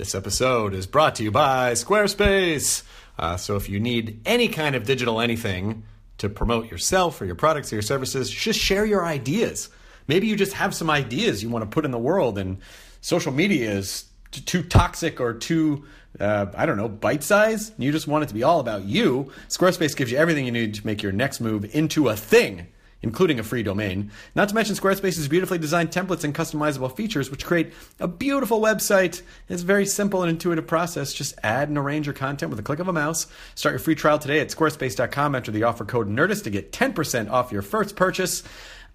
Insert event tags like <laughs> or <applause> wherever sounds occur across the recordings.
This episode is brought to you by Squarespace. Uh, so if you need any kind of digital anything to promote yourself or your products or your services, just share your ideas. Maybe you just have some ideas you want to put in the world and social media is t- too toxic or too uh, I don't know, bite size. You just want it to be all about you. Squarespace gives you everything you need to make your next move into a thing including a free domain. Not to mention Squarespace's beautifully designed templates and customizable features, which create a beautiful website. It's a very simple and intuitive process. Just add and arrange your content with a click of a mouse. Start your free trial today at squarespace.com. Enter the offer code NERDIST to get 10% off your first purchase.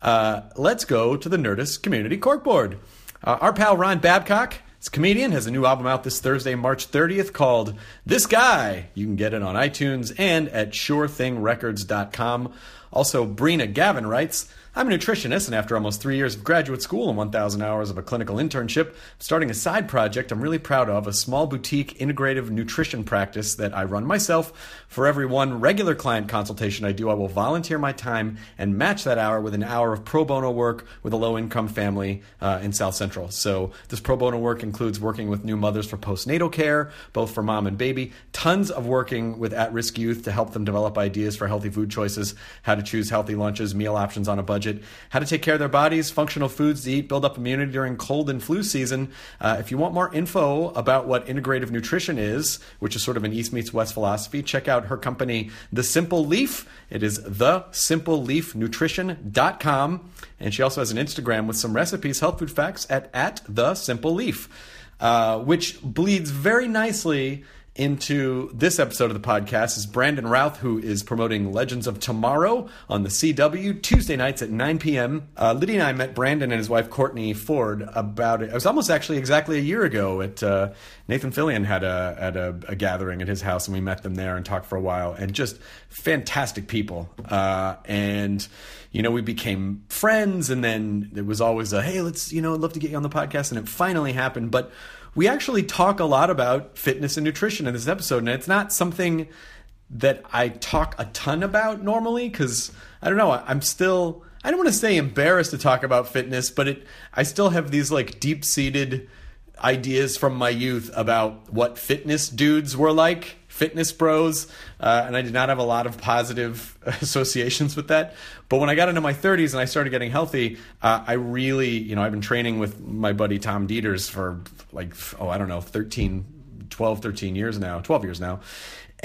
Uh, let's go to the Nerdist Community Corkboard. Uh, our pal Ron Babcock comedian has a new album out this Thursday, March 30th, called This Guy. You can get it on iTunes and at SureThingRecords.com. Also, Brina Gavin writes, I'm a nutritionist, and after almost three years of graduate school and 1,000 hours of a clinical internship, I'm starting a side project I'm really proud of a small boutique integrative nutrition practice that I run myself. For every one regular client consultation I do, I will volunteer my time and match that hour with an hour of pro bono work with a low income family uh, in South Central. So, this pro bono work includes working with new mothers for postnatal care, both for mom and baby, tons of working with at risk youth to help them develop ideas for healthy food choices, how to choose healthy lunches, meal options on a budget budget, how to take care of their bodies, functional foods to eat, build up immunity during cold and flu season. Uh, if you want more info about what integrative nutrition is, which is sort of an East meets West philosophy, check out her company, The Simple Leaf. It is thesimpleleafnutrition.com. And she also has an Instagram with some recipes, health food facts at, at The Simple Leaf, uh, which bleeds very nicely into this episode of the podcast is Brandon Routh, who is promoting Legends of Tomorrow on the CW Tuesday nights at 9 p.m. Uh, Liddy and I met Brandon and his wife Courtney Ford about it. It was almost actually exactly a year ago. At uh, Nathan Fillion had a at a, a, gathering at his house, and we met them there and talked for a while. And just fantastic people. Uh, and you know, we became friends, and then there was always a hey, let's you know, I'd love to get you on the podcast, and it finally happened. But we actually talk a lot about fitness and nutrition in this episode, and it's not something that I talk a ton about normally because I don't know. I'm still I don't want to say embarrassed to talk about fitness, but it I still have these like deep seated ideas from my youth about what fitness dudes were like fitness bros, uh, and I did not have a lot of positive <laughs> associations with that. But when I got into my 30s and I started getting healthy, uh, I really, you know, I've been training with my buddy Tom Dieters for like, oh, I don't know, 13, 12, 13 years now, 12 years now.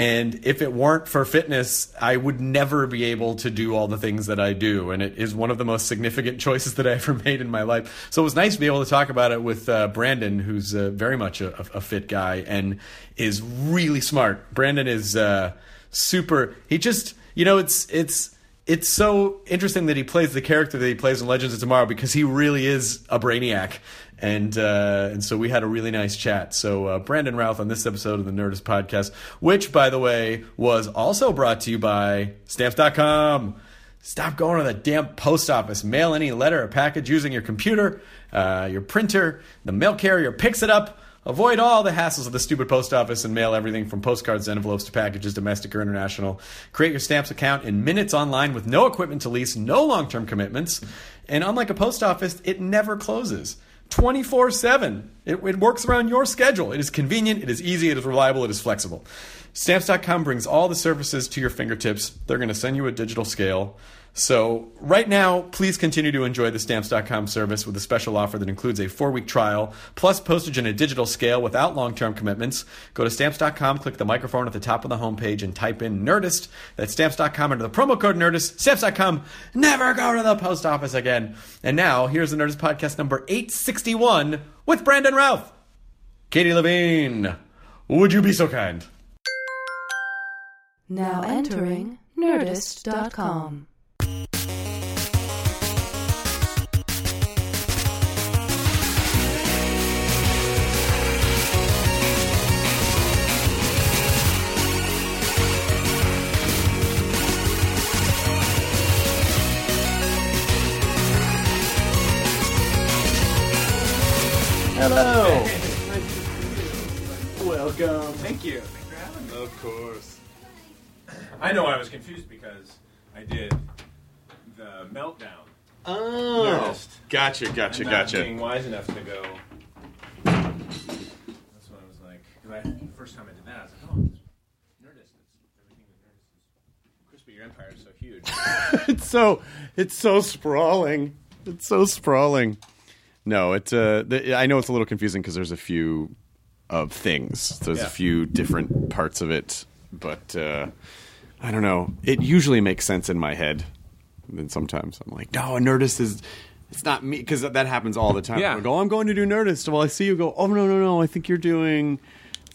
And if it weren't for fitness, I would never be able to do all the things that I do. And it is one of the most significant <laughs> choices that I ever made in my life. So it was nice to be able to talk about it with uh, Brandon, who's uh, very much a, a, fit guy and is really smart. Brandon is uh, super. He just, you know, it's it's it's so interesting that he plays the character that he plays in Legends of Tomorrow because he really is a brainiac and uh, and so we had a really nice chat. So uh, Brandon Routh on this episode of the Nerdist podcast, which by the way was also brought to you by Stamps.com. Stop going to the damn post office. Mail any letter or package using your computer, uh, your printer. The mail carrier picks it up Avoid all the hassles of the stupid post office and mail everything from postcards envelopes to packages, domestic or international. Create your stamps account in minutes online with no equipment to lease, no long term commitments. And unlike a post office, it never closes. 24 7. It, it works around your schedule. It is convenient, it is easy, it is reliable, it is flexible. Stamps.com brings all the services to your fingertips. They're going to send you a digital scale. So, right now, please continue to enjoy the Stamps.com service with a special offer that includes a four week trial, plus postage in a digital scale without long term commitments. Go to Stamps.com, click the microphone at the top of the homepage, and type in Nerdist. That's Stamps.com under the promo code Nerdist. Stamps.com, never go to the post office again. And now, here's the Nerdist podcast number 861 with Brandon Routh. Katie Levine, would you be so kind? Now entering Nerdist.com. Hello. Welcome. Thank you. Thanks for having me. Of course. I know I was confused because I did the meltdown. Oh. Nerdist. Gotcha, gotcha, and not gotcha. Being wise enough to go. That's what I was like. 'cause I, the first time I did that, I was like, oh, it's Nerdist. It's everything with Nerdist is crispy. Your empire is so huge. <laughs> It's so it's so sprawling. It's so sprawling. No, it's uh the, I know it's a little confusing because there's a few of things. There's Yeah. a few different parts of it, but uh I don't know. It usually makes sense in my head. And then sometimes I'm like, no, a Nerdist is. It's not me because that happens all the time. Yeah. I go, I'm going to do Nerdist. Well, I see you go. Oh no, no, no! I think you're doing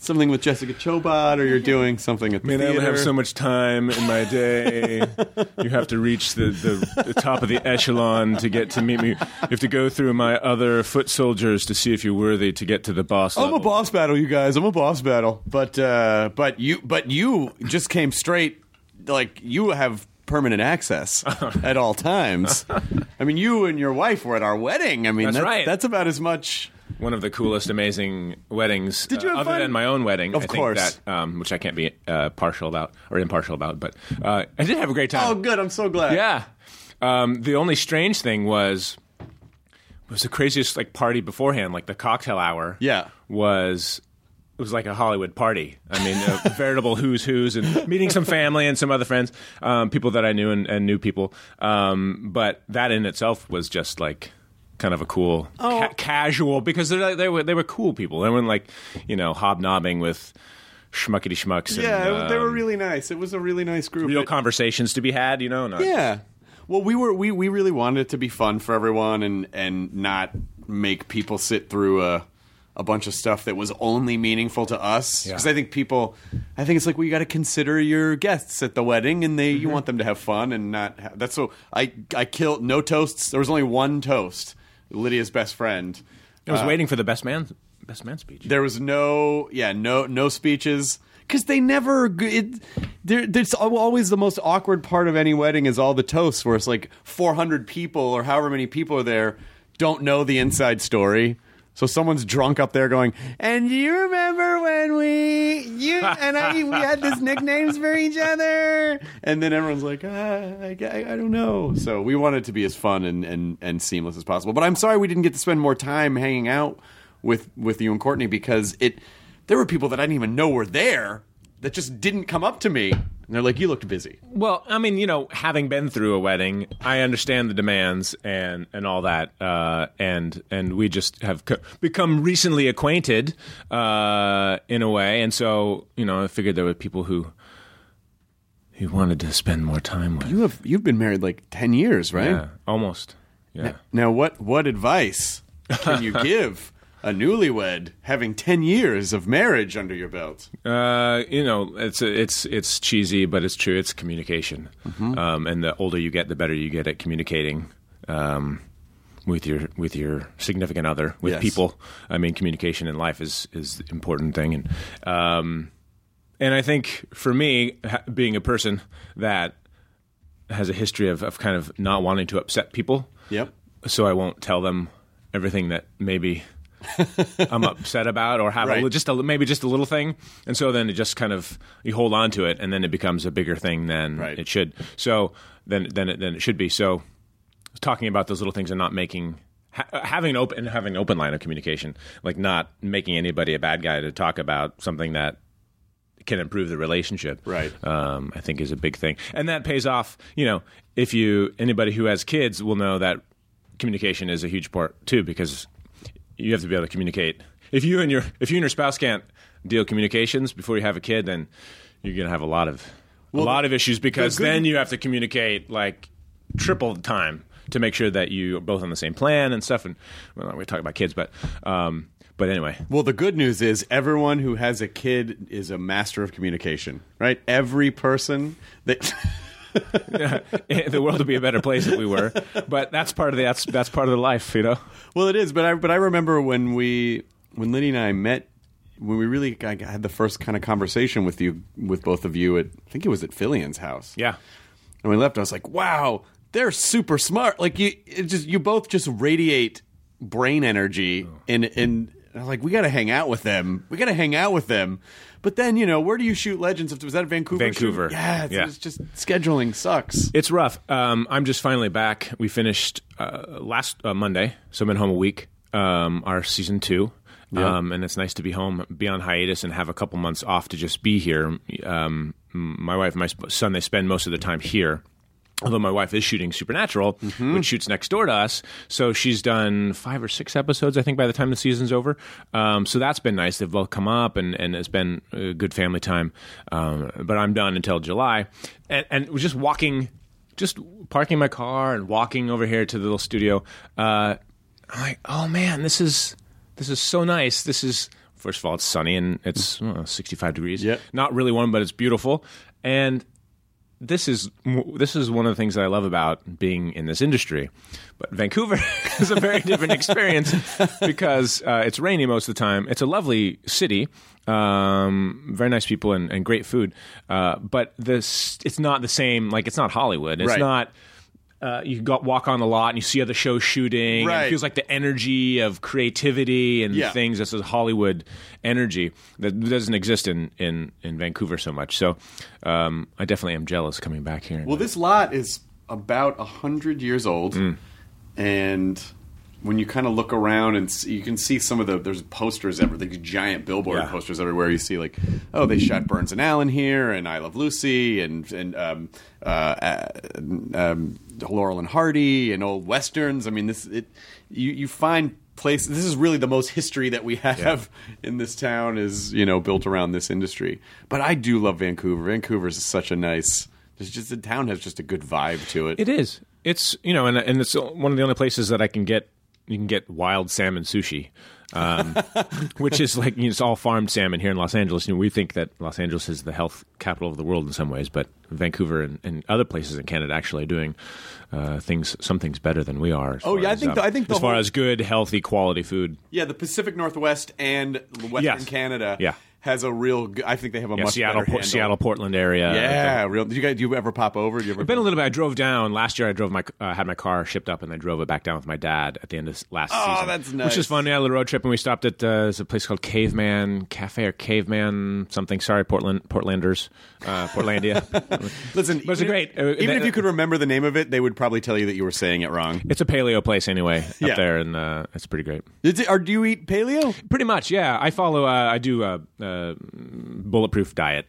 something with Jessica Chobot, or you're doing something at the Man, I theater. only have so much time in my day. <laughs> you have to reach the, the, the top of the echelon to get to meet me. You have to go through my other foot soldiers to see if you're worthy to get to the boss. I'm level. a boss battle, you guys. I'm a boss battle. But uh, but you but you just came straight like you have permanent access at all times. <laughs> I mean, you and your wife were at our wedding. I mean, That's that- right. That's about as much. One of the coolest, amazing weddings. Did you uh, have other fun? than my own wedding? Of I think course. that, um, which I can't be uh, partial about or impartial about, but uh, I did have a great time. Oh, good. I'm so glad. Yeah. Um, the only strange thing was was the craziest like party beforehand, like the cocktail hour. Yeah. was it was like a Hollywood party. I mean, a <laughs> veritable who's who's, and meeting some family and some other friends, um, people that I knew and, and new people. Um, but that in itself was just like kind of a cool, Oh. ca- casual because they they were they were cool people. They weren't like you know hobnobbing with schmuckety schmucks. Yeah, and, they were um, really nice. It was a really nice group. real It- conversations to be had. You know, not Yeah. Well, we were we, we really wanted it to be fun for everyone and and not make people sit through a a bunch of stuff that was only meaningful to us because Yeah. I think people I think it's like well you got to consider your guests at the wedding and they Mm-hmm. you want them to have fun and not ha- that's so I I killed no toasts there was only one toast Lydia's best friend I was uh, waiting for the best man best man speech. there was no, yeah, no, no speeches because they never. It, there, there's always the most awkward part of any wedding is all the toasts, where it's like 400 people or however many people are there don't know the inside story. So someone's drunk up there going, and do you remember when we you and I we had these <laughs> nicknames for each other? And then everyone's like, ah, I, I, I don't know. So we wanted it to be as fun and, and, and seamless as possible. But I'm sorry we didn't get to spend more time hanging out with with you and Courtney because it there were people that I didn't even know were there that just didn't come up to me. And they're like, you looked busy. Well, I mean, you know, having been through a wedding, I understand the demands and and all that, uh, and and we just have co- become recently acquainted uh, in a way, and so you know, I figured there were people who who wanted to spend more time with. You have you've been married like 10 years, right? yeah, almost. Yeah. Now what what advice can you <laughs> give a newlywed having 10 years of marriage under your belt? Uh, you know, it's it's it's cheesy, but it's true. It's communication, Mm-hmm. um, and the older you get, the better you get at communicating um, with your with your significant other, with Yes. people. I mean, communication in life is is the important thing, and um, and I think for me, being a person that has a history of, of kind of not wanting to upset people, Yep. so I won't tell them everything that maybe I'm upset about or have Right. li- just a, maybe just a little thing, and so then it just kind of you hold on to it, and then it becomes a bigger thing than Right. it should. So then then it, then it should be. So talking about those little things and not making. ha- Having an open having an open line of communication, like not making anybody a bad guy to talk about something that can improve the relationship. Right. Um, I think is a big thing, and that pays off. You know, if you anybody who has kids will know that communication is a huge part too, because you have to be able to communicate. If you and your if you and your spouse can't deal communications before you have a kid, then you're gonna have a lot of a lot of issues because the good- then you have to communicate like triple the time to make sure that you are both on the same plan and stuff. And well, we're talking about kids, but um, but anyway, Well, the good news is everyone who has a kid is a master of communication, right? Every person that <laughs> <laughs> the world would be a better place if we were. But that's part of the that's that's part of the life, you know. Well, it is, but I but I remember when we when Liddy and I met when we really I had the first kind of conversation with you with both of you at I think it was at Fillion's house. Yeah. And we left I was like, "Wow, they're super smart." Like you it just you both just radiate brain energy oh. and and I was like, "We got to hang out with them. We got to hang out with them." But then, you know, where do you shoot Legends? Of was that Vancouver? Vancouver. Yeah, it's, Yeah. it's just scheduling sucks. It's rough. Um, I'm just finally back. We finished uh, last uh, Monday, so I've been home a week. Um, our season two, um, and it's nice to be home, be on hiatus, and have a couple months off to just be here. Um, my wife and my son they spend most of the time here. Although my wife is shooting Supernatural, which shoots next door to us, so she's done five or six episodes, I think, by the time the season's over. Um, so that's been nice. They've both come up, and, and it's been a good family time. Um, but I'm done until July, and, and we're just walking just parking my car and walking over here to the little studio, uh, I'm like, oh man, this is this is so nice. This is first of all, it's sunny and it's uh, 65 degrees. Yep. Not really warm, but it's beautiful. And this is this is one of the things that I love about being in this industry. But Vancouver <laughs> is a very different experience <laughs> because uh, it's rainy most of the time. It's a lovely city, um, very nice people and, and great food. Uh, but this it's not the same. Like it's not Hollywood. It's Right. not. Uh, you go walk on the lot and you see other shows shooting. and Right. it feels like the energy of creativity and Yeah. things. This is Hollywood energy that doesn't exist in, in, in Vancouver so much. So um, I definitely am jealous coming back here. Well, this lot is about a hundred years old, and when you kind of look around and see, you can see some of the there's posters everywhere, these giant billboard Yeah. posters everywhere. You see like, oh, they shot Burns and Allen here, and I Love Lucy, and and um, uh, uh, um, Laurel and Hardy, and old westerns. I mean, this it you you find. Place. This is really the most history that we have in this town is you know built around this industry. But I do love Vancouver. Vancouver is such a nice. It's just the town has just a good vibe to it. It is. It's you know, and and it's one of the only places that I can get you can get wild salmon sushi, um, <laughs> which is like you know, it's all farmed salmon here in Los Angeles. You know, we think that Los Angeles is the health capital of the world in some ways, but Vancouver and, and other places in Canada actually are doing uh, things some things better than we are. Oh, far yeah, I think um, the- I think as far whole- as good, healthy, quality food. Yeah, the Pacific Northwest and Western Yes. Canada Yeah. Has a real. g- I think they have a Yeah, much Seattle, better Port. Seattle, Portland area. Yeah, real. Do you guys? Do you ever pop over? Do you ever? I've been a little bit. I drove down last year. I drove my uh, had my car shipped up, and I drove it back down with my dad at the end of last Oh, season. that's Which nice. is fun. Yeah, a little road trip, and we stopped at uh, a place called Caveman Cafe or Caveman something. Sorry, Portland Portlanders, uh, Portlandia. <laughs> Listen, But it's even- great. Uh, Even that- if you could remember the name of it, they would probably tell you that you were saying it wrong. it's a paleo place anyway up Yeah. there, and uh, it's pretty great. Is it, or do you eat paleo? Pretty much, yeah. I follow. Uh, I do a, bulletproof diet.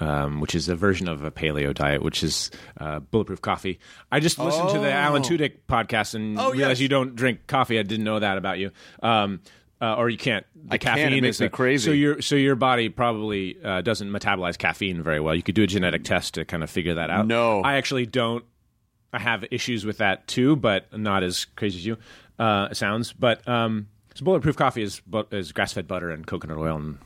Um, which is a version of a paleo diet, which is uh, bulletproof coffee. I just listened to the Alan Tudyk podcast and Oh, realized yes. you don't drink coffee. I didn't know that about you. Um, uh, or you can't. The I caffeine makes is me a- crazy. So your so your body probably uh, doesn't metabolize caffeine very well. You could do a genetic test to kind of figure that out. No. I actually don't. I have issues with that too, but not as crazy as you. Uh, sounds, but um, so bulletproof coffee is is grass fed butter and coconut oil, and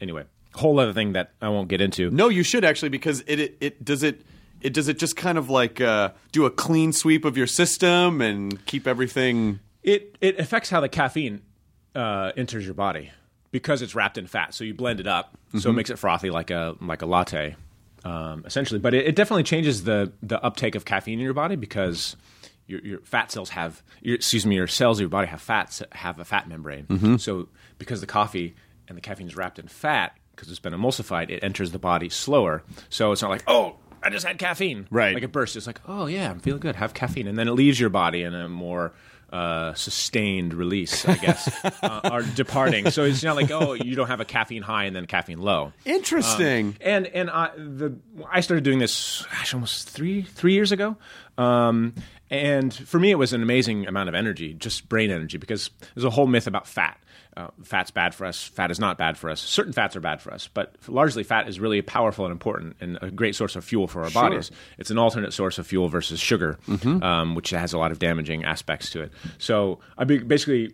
anyway, whole other thing that I won't get into. No, you should actually because it it, it does it. It does it just kind of like uh, do a clean sweep of your system and keep everything. It it affects how the caffeine uh, enters your body because it's wrapped in fat. So you blend it up, so it makes it frothy like a like a latte, um, essentially. But it, it definitely changes the the uptake of caffeine in your body because your, your fat cells have, your, excuse me, your cells of your body have fats have a fat membrane. Mm-hmm. So because the coffee and the caffeine is wrapped in fat, because it's been emulsified, it enters the body slower. So it's not like oh. I just had caffeine. Right. Like it bursts. It's like, oh, yeah, I'm feeling good. Have caffeine. And then it leaves your body in a more uh, sustained release, I guess, <laughs> uh, are departing. So it's not like, oh, you don't have a caffeine high and then caffeine low. Interesting. And and I the I started doing this gosh almost three three years ago, um, and for me it was an amazing amount of energy, just brain energy, because there's a whole myth about fat. Uh, fat's bad for us. Fat is not bad for us. Certain fats are bad for us, but largely fat is really powerful and important and a great source of fuel for our bodies. It's an alternate source of fuel versus sugar, um, which has a lot of damaging aspects to it. So I basically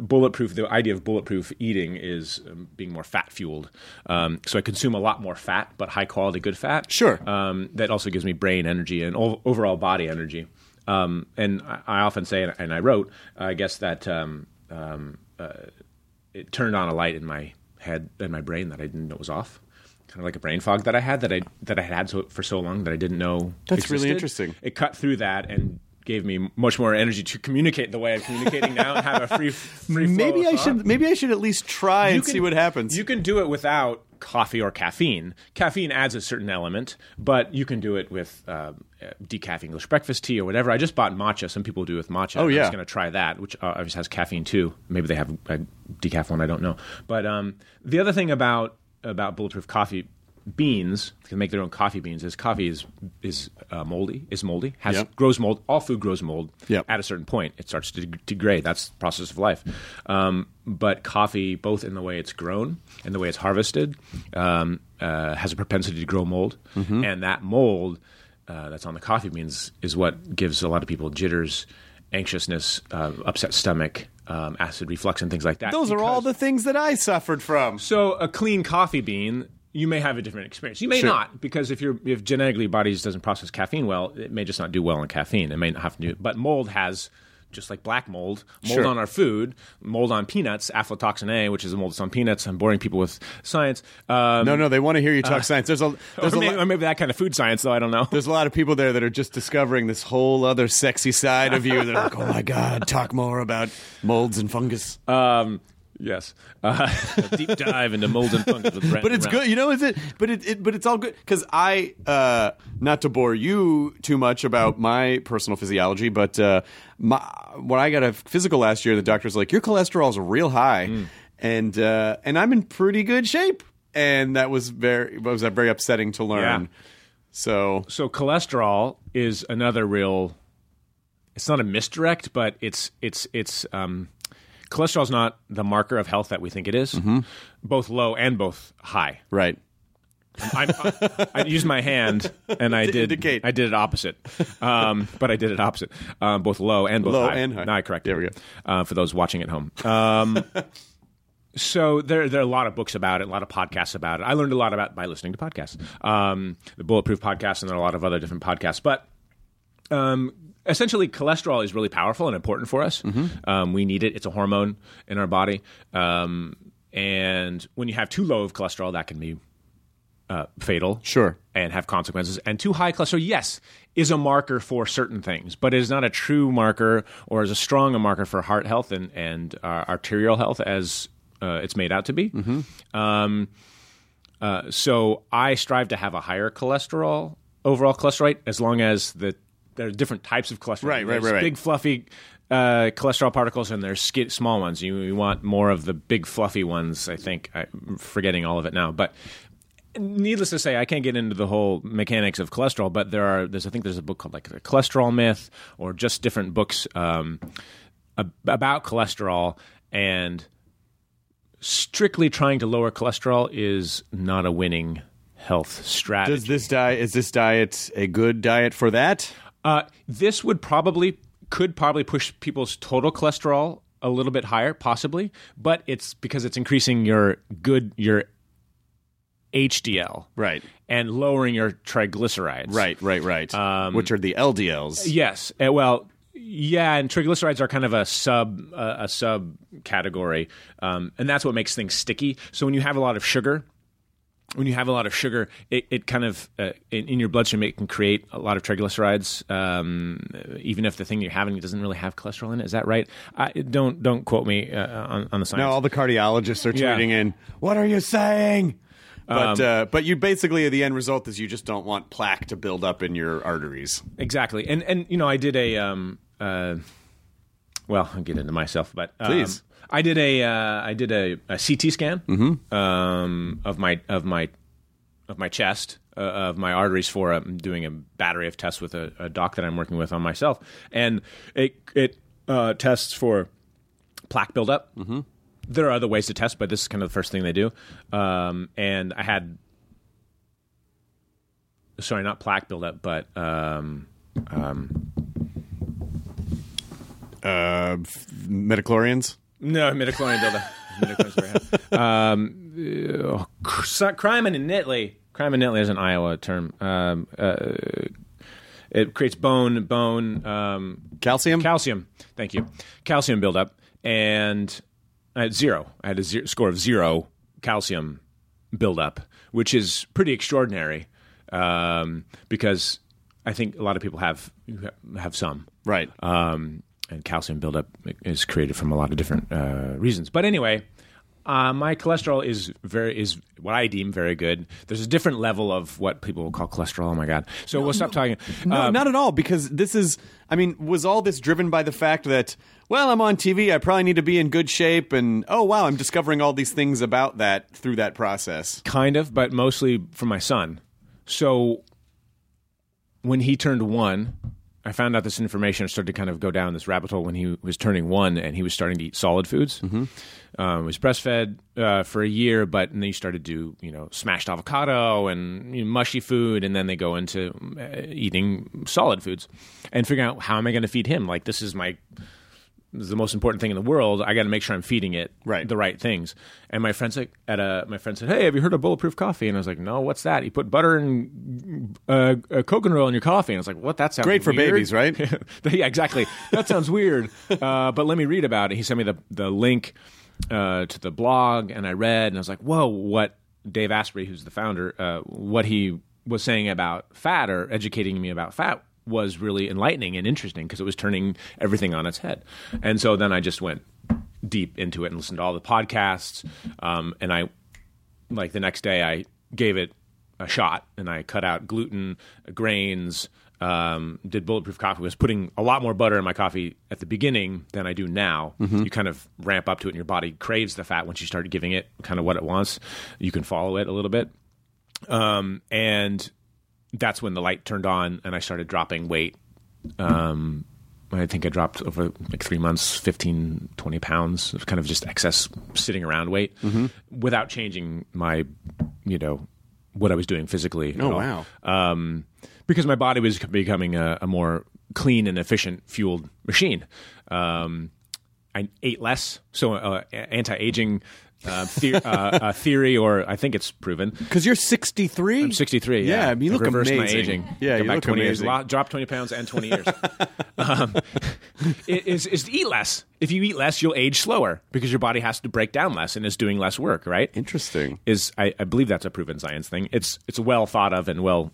bulletproof the idea of bulletproof eating is um, being more fat fueled um, so i consume a lot more fat but high quality good fat Sure. um, that also gives me brain energy and o- overall body energy um, and I, I often say and- and i wrote i guess that um, um, uh, it turned on a light in my head in my brain that i didn't know was off kind of like a brain fog that i had that i that i had had so, for so long that i didn't know That's really interesting. it cut through that and gave me much more energy to communicate the way I'm communicating now and have a free, free flow maybe I thought. should maybe I should at least try You and can- see what happens. You can do it without coffee or caffeine. Caffeine adds a certain element, but you can do it with uh, decaf English breakfast tea or whatever. I just bought matcha. Some people do with matcha. Oh, yeah. I was going to try that, which uh, obviously has caffeine too. Maybe they have a decaf one. I don't know. But um, the other thing about about bulletproof coffee beans can make their own coffee beans is coffee is is uh, moldy is moldy has Yep. grows mold all food grows mold Yep. at a certain point it starts to de- degrade that's the process of life um, but coffee both in the way it's grown and the way it's harvested um, uh, has a propensity to grow mold Mm-hmm. and that mold uh, that's on the coffee beans is what gives a lot of people jitters anxiousness uh, upset stomach um, acid reflux and things like that Those are all the things that I suffered from. so a clean coffee bean, you may have a different experience. You may Sure. not because if you're if genetically your body doesn't process caffeine well, it may just not do well on caffeine. It may not have to do. But mold has. Just like black mold, mold Sure. on our food, mold on peanuts, aflatoxin A, which is a mold that's on peanuts. I'm boring people with science. Um, No, no, they want to hear you talk science. There's a <laughs> there's or, a, maybe, lot, or maybe that kind of food science, though. I don't know. there's a lot of people there that are just discovering this whole other sexy side of you. They're like, oh my god, talk more about molds and fungus. Um, yes, uh, a deep dive into mold and fungus with <laughs> but it's Brown. good, you know. Is it? But it, it but it's all good because I, uh, not to bore you too much about my personal physiology, but uh, my when I got a physical last year, the doctor's like, your cholesterol's real high, Hmm. and uh, and I'm in pretty good shape, and that was very was uh, very upsetting to learn. Yeah. So so cholesterol is another real it's not a misdirect but it's it's it's um cholesterol is not the marker of health that we think it is, Mm-hmm. both low and both high right, I, I, used my hand and I did indicate. I did it opposite, um, but I did it opposite, um, both low and both Low high. and high. Now I correct. There we go. Uh, for those watching at home. Um, <laughs> so there there are a lot of books about it, a lot of podcasts about it. I learned a lot about by listening to podcasts, um, the Bulletproof podcast, and there are a lot of other different podcasts. But um, essentially, cholesterol is really powerful and important for us. Mm-hmm. Um, we need it; it's a hormone in our body. Um, and when you have too low of cholesterol, that can be uh, fatal. Sure. And have consequences. And too high cholesterol, yes, is a marker for certain things, but it is not a true marker or as a strong a marker for heart health and, and uh, arterial health as uh, it's made out to be. Um, uh, so I strive to have a higher cholesterol, overall cholesterol rate, as long as the there are different types of cholesterol. Right, right, There's right, right. Big fluffy uh, cholesterol particles, and there's sk- small ones. You, you want more of the big fluffy ones. I think I'm forgetting all of it now, but needless to say, I can't get into the whole mechanics of cholesterol, but there are. There's I think there's a book called like the Cholesterol Myth, or just different books um, ab- about cholesterol and strictly trying to lower cholesterol is not a winning health strategy. Does this diet is this diet a good diet for that? Uh, this would probably could probably push people's total cholesterol a little bit higher, possibly, but it's because it's increasing your good your HDL, Right. and lowering your triglycerides, Right, right, right. Um, Which are the LDLs? Yes. Uh, well, yeah, and triglycerides are kind of a sub uh, a sub category, um, and that's what makes things sticky. So when you have a lot of sugar, when you have a lot of sugar, it, it kind of uh, in, in your bloodstream it can create a lot of triglycerides, um, even if the thing you're having doesn't really have cholesterol in it. Is that right? I, don't don't quote me uh, on, on the science. Now all the cardiologists are Yeah. in. What are you saying? But Um, uh, but you basically the end result is you just don't want plaque to build up in your arteries. Exactly, and and you know I did a um uh, well I'll get into myself, but um, Please. I did a uh, I did a, a CT scan Mm-hmm. um, of my of my of my chest uh, of my arteries for um, doing a battery of tests with a, a doc that I'm working with on myself, and it it uh, tests for plaque buildup. Mm-hmm. There are other ways to test, but this is kind of the first thing they do. Um, and I had sorry, not plaque buildup, but um, Uh, f- midichlorians. No, midichlorian very um, uh, cr- crime and Nitley. Crime and Nitley is an Iowa term. Um, uh, it creates bone, bone, um, Calcium. calcium. Thank you. Calcium buildup, and I had zero. I had a zero, score of zero calcium buildup, which is pretty extraordinary um, because I think a lot of people have have some Right. um, and calcium buildup is created from a lot of different uh, reasons. But anyway, uh, my cholesterol is very is what I deem very good. There's a different level of what people will call cholesterol. Oh my god! So we'll stop talking. No, Um, not at all. Because this is, I mean, was all this driven by the fact that, well, I'm on TV, I probably need to be in good shape, and oh wow, I'm discovering all these things about that through that process. kind of, but mostly for my son. So when he turned one, I found out this information. I started to kind of go down this rabbit hole when he was turning one and he was starting to eat solid foods. Mm-hmm. Um, was breastfed uh, for a year, but and then you started to do you know smashed avocado and you know, mushy food, and then they go into uh, eating solid foods and figuring out how am I going to feed him? Like this is my the most important thing in the world. I got to make sure I'm feeding it Right. the right things. And my friend said, at a my friend said, "Hey, have you heard of bulletproof coffee?" And I was like, "No, what's that?" He put butter and uh, uh, coconut oil in your coffee, and I was like, "What? That sounds Great for weird." babies, right? <laughs> yeah, exactly. That sounds weird. <laughs> Uh, but let me read about it. He sent me the the link uh, to the blog, and I read, and I was like, "Whoa!" What Dave Asprey, who's the founder, uh, what he was saying about fat or educating me about fat was really enlightening and interesting because it was turning everything on its head. And so then I just went deep into it and listened to all the podcasts. Um, and I, like the next day, I gave it a shot and I cut out gluten, grains, um, did bulletproof coffee. Was putting a lot more butter in my coffee at the beginning than I do now. You kind of ramp up to it, and your body craves the fat once you start giving it kind of what it wants. You can follow it a little bit, um, and that's when the light turned on, and I started dropping weight. Um, I think I dropped over like three months 15, 20 pounds of kind of just excess sitting around weight without changing my, you know, what I was doing physically. Oh, wow. Um, because my body was becoming a, a more clean and efficient fueled machine. Um, I ate less, so uh, anti-aging uh, the- uh, uh, theory, or I think it's proven. Because you're 63. I'm 63. Yeah, Yeah, you I've look reversed amazing. My aging. Yeah, Go you back look 20 amazing. years. Lo- Drop 20 pounds and 20 years. <laughs> um, it is, is to eat less. If you eat less, you'll age slower because your body has to break down less and is doing less work. Right? Interesting. Is I, I believe that's a proven science thing. It's it's well thought of and well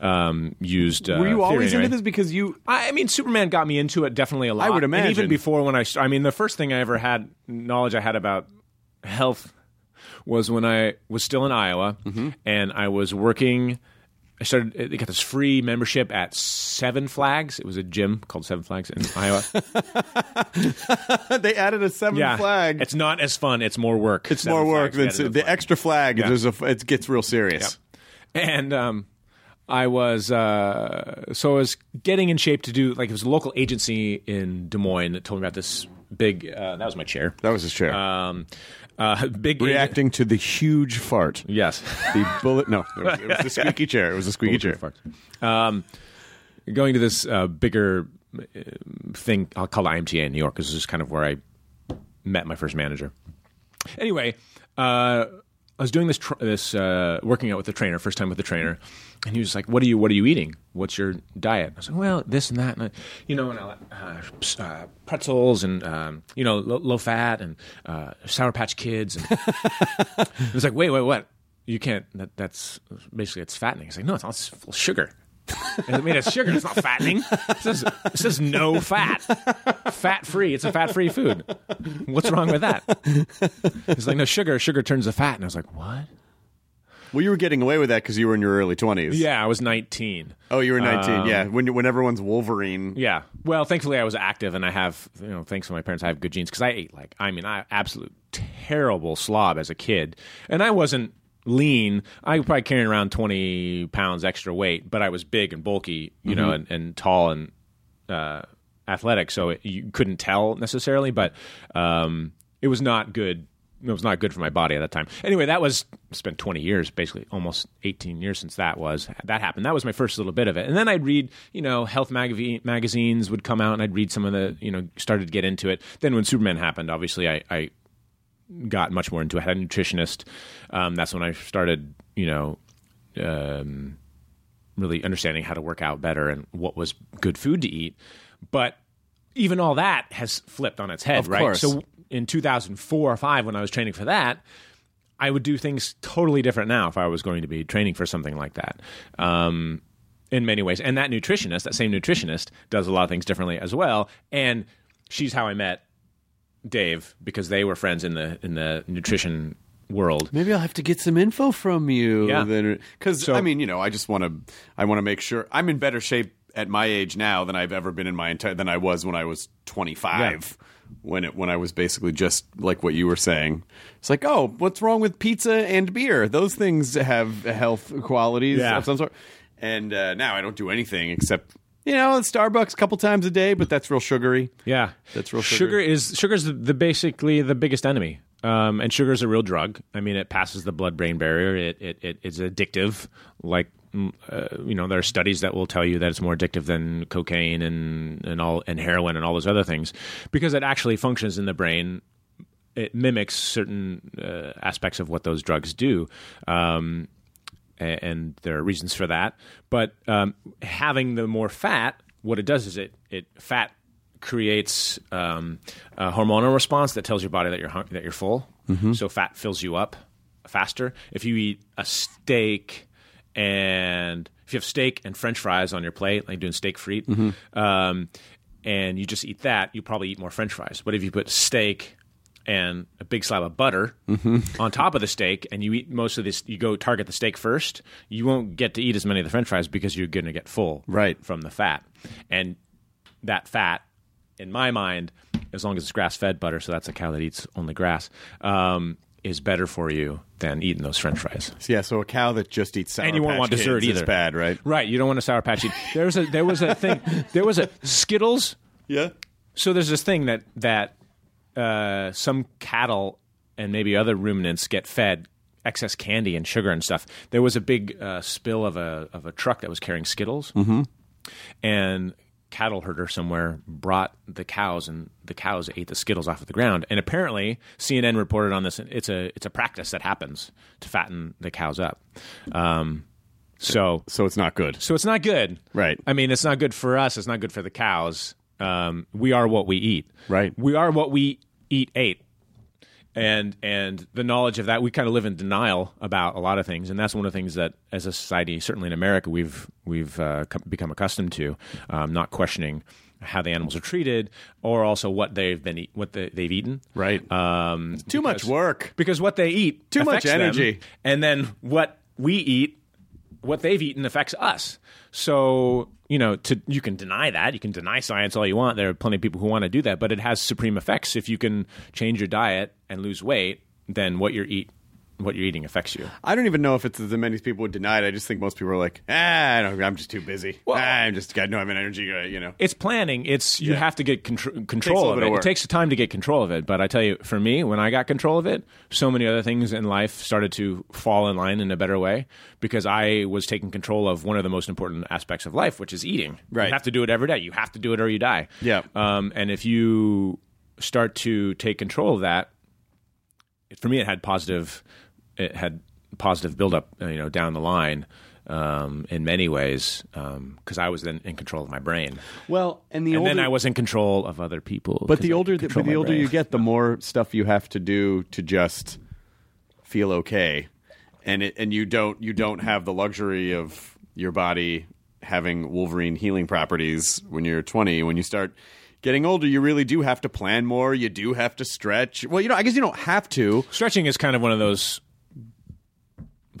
um, used. Uh, Were you theory always anyway. into this because you? I I mean, Superman got me into it definitely a lot. I would And imagine. even before when I, st- I mean, the first thing I ever had knowledge I had about health was when I was still in Iowa Mm-hmm. and I was working. I started. They got this free membership at Seven Flags. It was a gym called Seven Flags in <laughs> Iowa. they added a seven yeah, flag. It's not as fun. It's more work. It's Seven more work than the flag. extra flag. Yeah. There's a, it gets real serious. and um, I was uh, so I was getting in shape to do like it was a local agency in Des Moines that told me about this big. Uh, that was my chair. That was his chair. Um, uh, <laughs> big Reacting to the huge fart. Yes. <laughs> The bullet. No, it was, it was the squeaky chair. It was a squeaky chair. Um, going to this uh, bigger uh, thing, I'll call it IMTA in New York, because this is kind of where I met my first manager. Anyway, uh, I was doing this, tr- this uh, working out with the trainer, first time with the trainer, and he was like, "What are you? What are you eating? What's your diet?" I was like, "Well, this and that, and I, you know, and I, uh, uh, pretzels and um, you know, low, low fat and uh, Sour Patch Kids." And <laughs> it was like, "Wait, wait, what?" you can't. That, that's basically it's fattening. It's like, no, it's all full of sugar. And I mean, it's sugar. It's not fattening. It says, it says no fat, fat free. It's a fat free food. What's wrong with that? It's like no sugar. Sugar turns to fat. And I was like, what? Well, you were getting away with that because you were in your early twenties. Yeah, I was 19. Oh, you were nineteen. Um, yeah. When when everyone's Wolverine. Yeah. Well, thankfully I was active and I have, you know, thanks to my parents, I have good genes because I ate like, I mean, I absolute terrible slob as a kid. And I wasn't lean. I was probably carrying around 20 pounds extra weight, but I was big and bulky, you know, and, and tall and uh, athletic. So it, you couldn't tell necessarily, but um, it was not good. It was not good for my body at that time. Anyway, that was spent 20 years, basically almost 18 years since that was that happened. That was my first little bit of it. And then I'd read, you know, health magazine magazines would come out and I'd read some of the, you know, started to get into it. Then when Superman happened, obviously I, I got much more into it. I had a nutritionist. Um, that's when I started, you know, um, really understanding how to work out better and what was good food to eat. But even all that has flipped on its head, Of right? course. So in 2004 or 5 when I was training for that, I would do things totally different now if I was going to be training for something like that. Um, in many ways. And that nutritionist, that same nutritionist, does a lot of things differently as well. And she's how I met Dave because they were friends in the in the nutrition world. Maybe I'll have to get some info from you. Yeah. Because So- I mean, you know, I just want to. I want to make sure I'm in better shape at my age now than I've ever been in my entire than I was when I was 25. When it when I was basically just like what you were saying. It's like, oh, what's wrong with pizza and beer? Those things have health qualities Yeah. of some sort. And uh, now I don't do anything except. You know, Starbucks a couple times a day, but that's real sugary. Yeah, That's real Sugar sugar. is sugar's the, the basically the biggest enemy, um, and sugar is a real drug. I mean, it passes the blood-brain barrier. It it, it it's addictive. Like mm, uh, you know, there are studies that will tell you that it's more addictive than cocaine and and all and heroin and all those other things because it actually functions in the brain. It mimics certain uh, aspects of what those drugs do. Um, and there are reasons for that. But um, having the more fat, what it does is it it fat creates um, a hormonal response that tells your body that you're hung- that you're full. So fat fills you up faster. If you eat a steak and if you have steak and French fries on your plate, like doing steak frite, um, and you just eat that, you probably eat more French fries. But if you put steak and a big slab of butter on top of the steak, and you eat most of this, you go target the steak first. You won't get to eat as many of the French fries because you're going to get full Right. from the fat, and that fat, in my mind, as long as it's grass fed butter, so that's a cow that eats only grass, um, is better for you than eating those French fries. Yeah, so a cow that just eats sour and you won't Patch want dessert either. bad, right? Right. You don't want a sour patch. There was a there was a thing. There was a Skittles. <laughs> Yeah. So there's this thing that that uh, some cattle and maybe other ruminants get fed excess candy and sugar and stuff. There was a big uh, spill of a of a truck that was carrying Skittles, mm-hmm. and cattle herder somewhere brought the cows, and the cows ate the Skittles off of the ground. And apparently, CNN reported on this. It's a it's a practice that happens to fatten the cows up. Um, so So it's not good. so it's not good. Right. I mean, it's not good for us. It's not good for the cows. Um, we are what we eat. Right. We are what we eat ate. And and the knowledge of that, we kind of live in denial about a lot of things, and that's one of the things that, as a society, certainly in America, we've we've uh, become accustomed to, um, not questioning how the animals are treated, or also what they've been eat- what the, they've eaten. Right. Um, Too much work. because what they eat Too much affects them, energy. and then what we eat what they've eaten affects us so you know to you can deny that. You can deny science all you want. There are plenty of people who want to do that but it has supreme effects. If you can change your diet and lose weight then what you're eat what you're eating affects you I don't even know if it's as many people would deny it. I just think most people are like, ah, I don't, I'm just too busy. Well- ah, I'm just got no have an energy. Uh, you know. it's planning. It's you Yeah. have to get contr- control of it. of It takes time to get control of it. But I tell you, for me, when I got control of it, so many other things in life started to fall in line in a better way because I was taking control of one of the most important aspects of life, which is eating. Right. You have to do it every day. You have to do it or you die. Yeah. Um, and if you start to take control of that, for me, it had positive. It had positive buildup, uh, you know, down the line. Um, in many ways, because I was then in control of my brain Well, and the and older, then I was in control of other people. but the older, the, but the older brain. you get, the more stuff you have to do to just feel okay. and it, and you don't you don't have the luxury of your body having Wolverine healing properties when you're 20. When you start getting older, you really do have to plan more. You do have to stretch. Well, you know, I guess you don't have to, Stretching is kind of one of those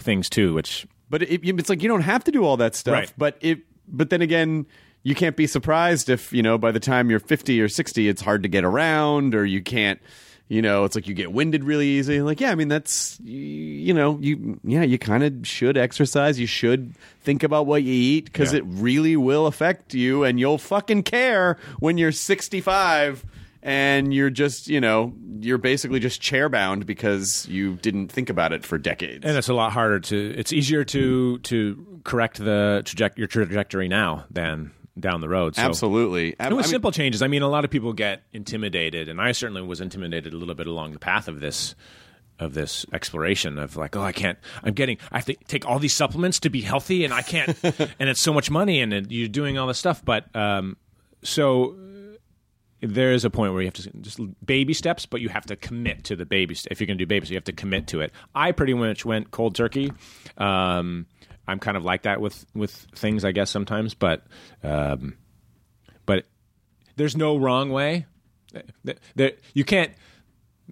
things too, which but it, it's like you don't have to do all that stuff. Right. But it, but then again, you can't be surprised if you know by the time you're 50 or 60, it's hard to get around, or you can't. You know, it's like you get winded really easy. Like, yeah, I mean, that's you know, you yeah, you kind of should exercise. You should think about what you eat because Yeah. it really will affect you, and you'll fucking care when you're 65 and you're just you know you're basically just chair bound because you didn't think about it for decades. and it's a lot harder to. It's easier to to correct the traje- your trajectory now than down the road. So. Absolutely. And with I mean- simple changes, I mean, a lot of people get intimidated, and I certainly was intimidated a little bit along the path of this of this exploration of like, oh, I can't. I'm getting. I have to take all these supplements to be healthy, and I can't. <laughs> and it's so much money, and it, you're doing all this stuff. But um, so there is a point where you have to just baby steps, but you have to commit to the baby. St- if you're going to do baby steps, you have to commit to it. I pretty much went cold turkey. Um, I'm kind of like that with with things, I guess sometimes, but um, but there's no wrong way. There- you can't.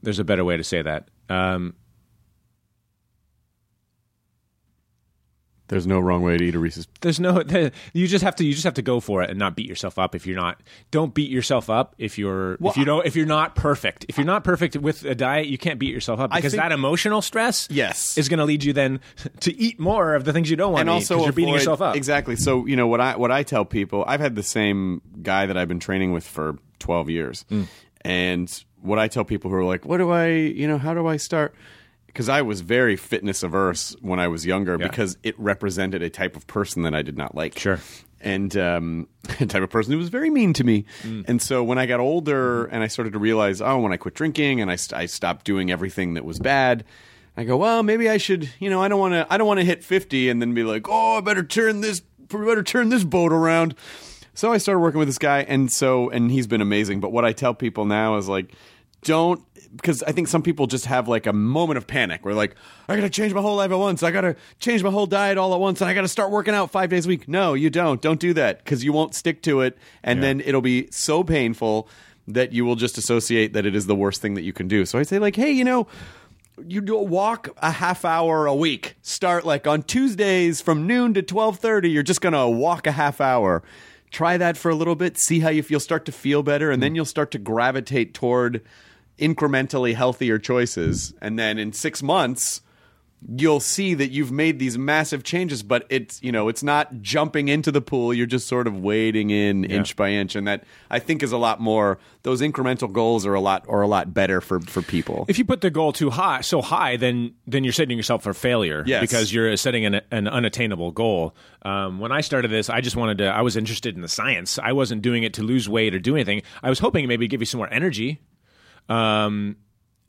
There's a better way to say that. Um, There's no wrong way to eat a Reese's. there's no. <laughs> You just have to. You just have to go for it and not beat yourself up if you're not. Don't beat yourself up if you're if you don't if you're not perfect. If you're not perfect with a diet, you can't beat yourself up because think- that emotional stress, Yes. is going to lead you then <laughs> to eat more of the things you don't want and to eat also 'cause you're beating yourself up. Exactly. So you know what I what I tell people. I've had the same guy that I've been training with for 12 years, Hmm. and what I tell people who are like, "What do I? You know, how do I start?" Because I was very fitness averse when I was younger Yeah. because it represented a type of person that I did not like. Sure. And um, <laughs> a type of person who was very mean to me. Hmm. And so when I got older and I started to realize, oh, when I quit drinking and I, I stopped doing everything that was bad, I go, well, maybe I should, you know, I don't want to, I don't want to hit 50 and then be like, oh, I better turn this, better turn this boat around. So I started working with this guy, and so, and he's been amazing. But what I tell people now is like, don't, because I think some people just have like a moment of panic where like, I got to change my whole life at once. I got to change my whole diet all at once, and I got to start working out five days a week. No, you don't. Don't do that because you won't stick to it, and then it'll be so painful that you will just associate that it is the worst thing that you can do. So I say like, hey, you know you do walk a half hour a week. Start like on Tuesdays from noon to twelve thirty. You're just gonna walk a half hour. Try that for a little bit. See how you feel. Start to feel better, and hmm. then you'll start to gravitate toward incrementally healthier choices. And then in six months, you'll see that you've made these massive changes. But it's you know it's not jumping into the pool. You're just sort of wading in inch by inch, and that I think is a lot more. Those incremental goals are a lot are a lot better for for people. if you put the goal too high, so high, then then you're setting yourself for failure. Yes. because you're setting an, an unattainable goal. Um, when I started this, I just wanted to. I was interested in the science. I wasn't doing it to lose weight or do anything. I was hoping maybe give you some more energy. Um,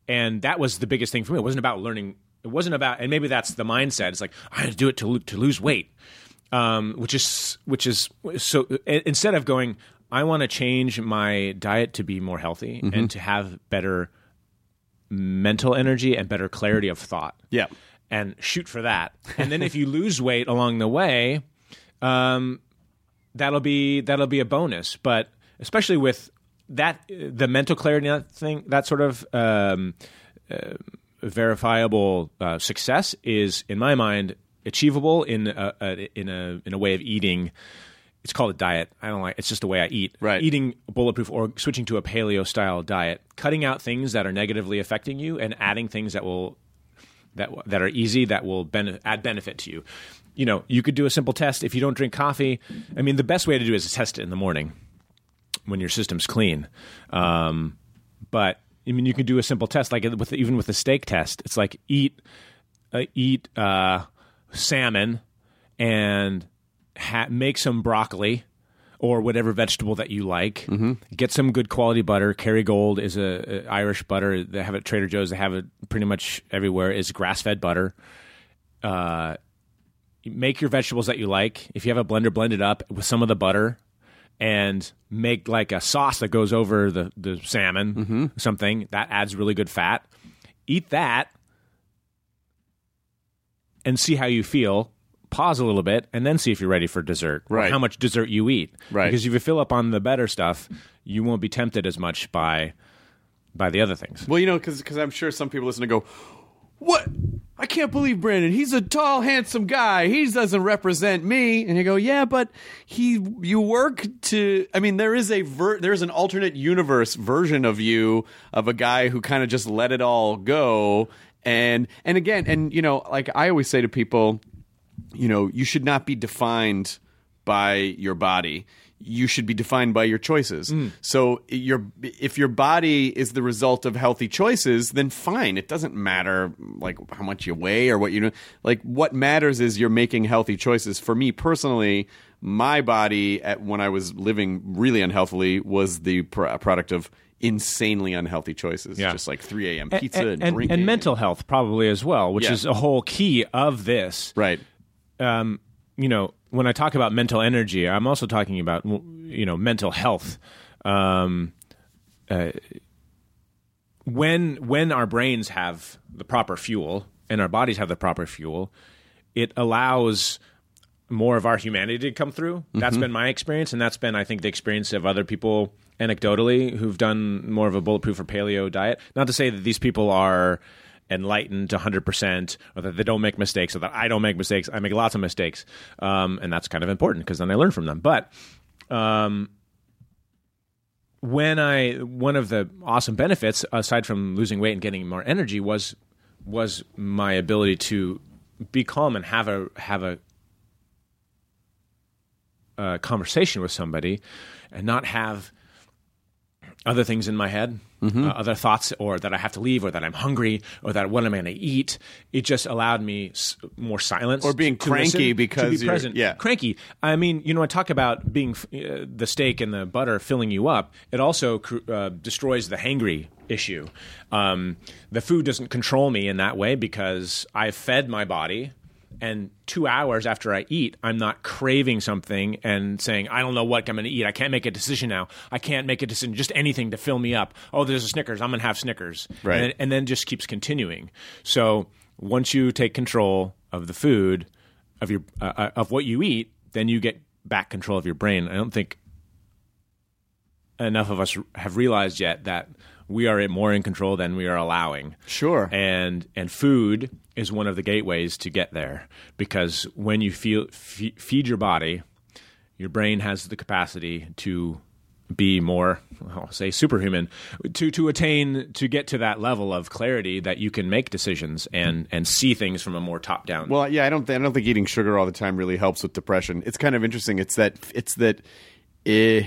and that was the biggest thing for me. It wasn't about learning. It wasn't about, and maybe that's the mindset. It's like I had to do it to to lose weight, um, which is which is so. Instead of going, I want to change my diet to be more healthy and to have better mental energy and better clarity of thought. Yeah. and shoot for that. And then if you <laughs> lose weight along the way, um, that'll be that'll be a bonus. But especially with that, the mental clarity thing, that sort of um, uh, verifiable uh, success is, in my mind, achievable in a, a, in a in a way of eating. It's called a diet. I don't like. It's just the way I eat. Right. Eating bulletproof or switching to a paleo style diet, cutting out things that are negatively affecting you, and adding things that will that that are easy that will bene- add benefit to you. You know, you could do a simple test if you don't drink coffee. I mean, the best way to do it is to test it in the morning when your system's clean. Um, but I mean, you can do a simple test like with even with the steak test. It's like eat uh, eat uh, salmon and ha- make some broccoli or whatever vegetable that you like. Get some good quality butter. Kerrygold is a, a Irish butter. They have it at Trader Joe's. They have it pretty much everywhere. Is grass fed butter. Uh, make your vegetables that you like. If you have a blender, blend it up with some of the butter and make like a sauce that goes over the, the salmon, mm-hmm. something that adds really good fat. Eat that and see how you feel. Pause a little bit and then see if you're ready for dessert. Right. how much dessert you eat. Right. Because if you fill up on the better stuff, you won't be tempted as much by by the other things. Well, you know, because I'm sure some people listen to go, what? I can't believe Brandon. He's a tall, handsome guy. He doesn't represent me. And you go, yeah, but he. You work to. I mean, there is a ver- there is an alternate universe version of you of a guy who kind of just let it all go. And and again, and you know, like I always say to people, you know, you should not be defined by your body. You should be defined by your choices. So your if your body is the result of healthy choices, then fine. It doesn't matter like how much you weigh or what you know. Like what matters is you're making healthy choices. For me personally, my body at when I was living really unhealthily was the pr- product of insanely unhealthy choices. Yeah. Just like 3 a.m. pizza and, and, drinking and mental health probably as well, which Yeah. is a whole key of this. Right. um, you know, when I talk about mental energy, I'm also talking about you know mental health. Um, uh, when when our brains have the proper fuel and our bodies have the proper fuel, it allows more of our humanity to come through. That's been my experience, and that's been, I think, the experience of other people anecdotally who've done more of a bulletproof or paleo diet. Not to say that these people are enlightened 100% or that they don't make mistakes or that I don't make mistakes. I make lots of mistakes. Um, and that's kind of important because then I learn from them. But um, when I one of the awesome benefits aside from losing weight and getting more energy was was my ability to be calm and have a have a uh, conversation with somebody and not have other things in my head, Mm-hmm. uh, other thoughts, or that I have to leave, or that I'm hungry, or that what am I going to eat? It just allowed me s- more silence, Or being cranky listen, to because be present. yeah. cranky. I mean, you know, I talk about being f- uh, the steak and the butter filling you up. It also cr- uh, destroys the hangry issue. Um, the food doesn't control me in that way because I've fed my body. And two hours after I eat, I'm not craving something and saying, I don't know what I'm going to eat. I can't make a decision now. I can't make a decision, just anything to fill me up. Oh, there's a Snickers. I'm going to have Snickers. Right. And, then- and then just keeps continuing. So once you take control of the food, of your uh, uh, of what you eat, then you get back control of your brain. I don't think enough of us have realized yet that we are more in control than we are allowing. Sure. And and food is one of the gateways to get there because when you feel fe- feed your body, your brain has the capacity to be more I'll say superhuman to to attain to get to that level of clarity that you can make decisions and and see things from a more top down Well, yeah, I don't. Th- I don't think eating sugar all the time really helps with depression. It's kind of interesting. It's that. It's that. Eh,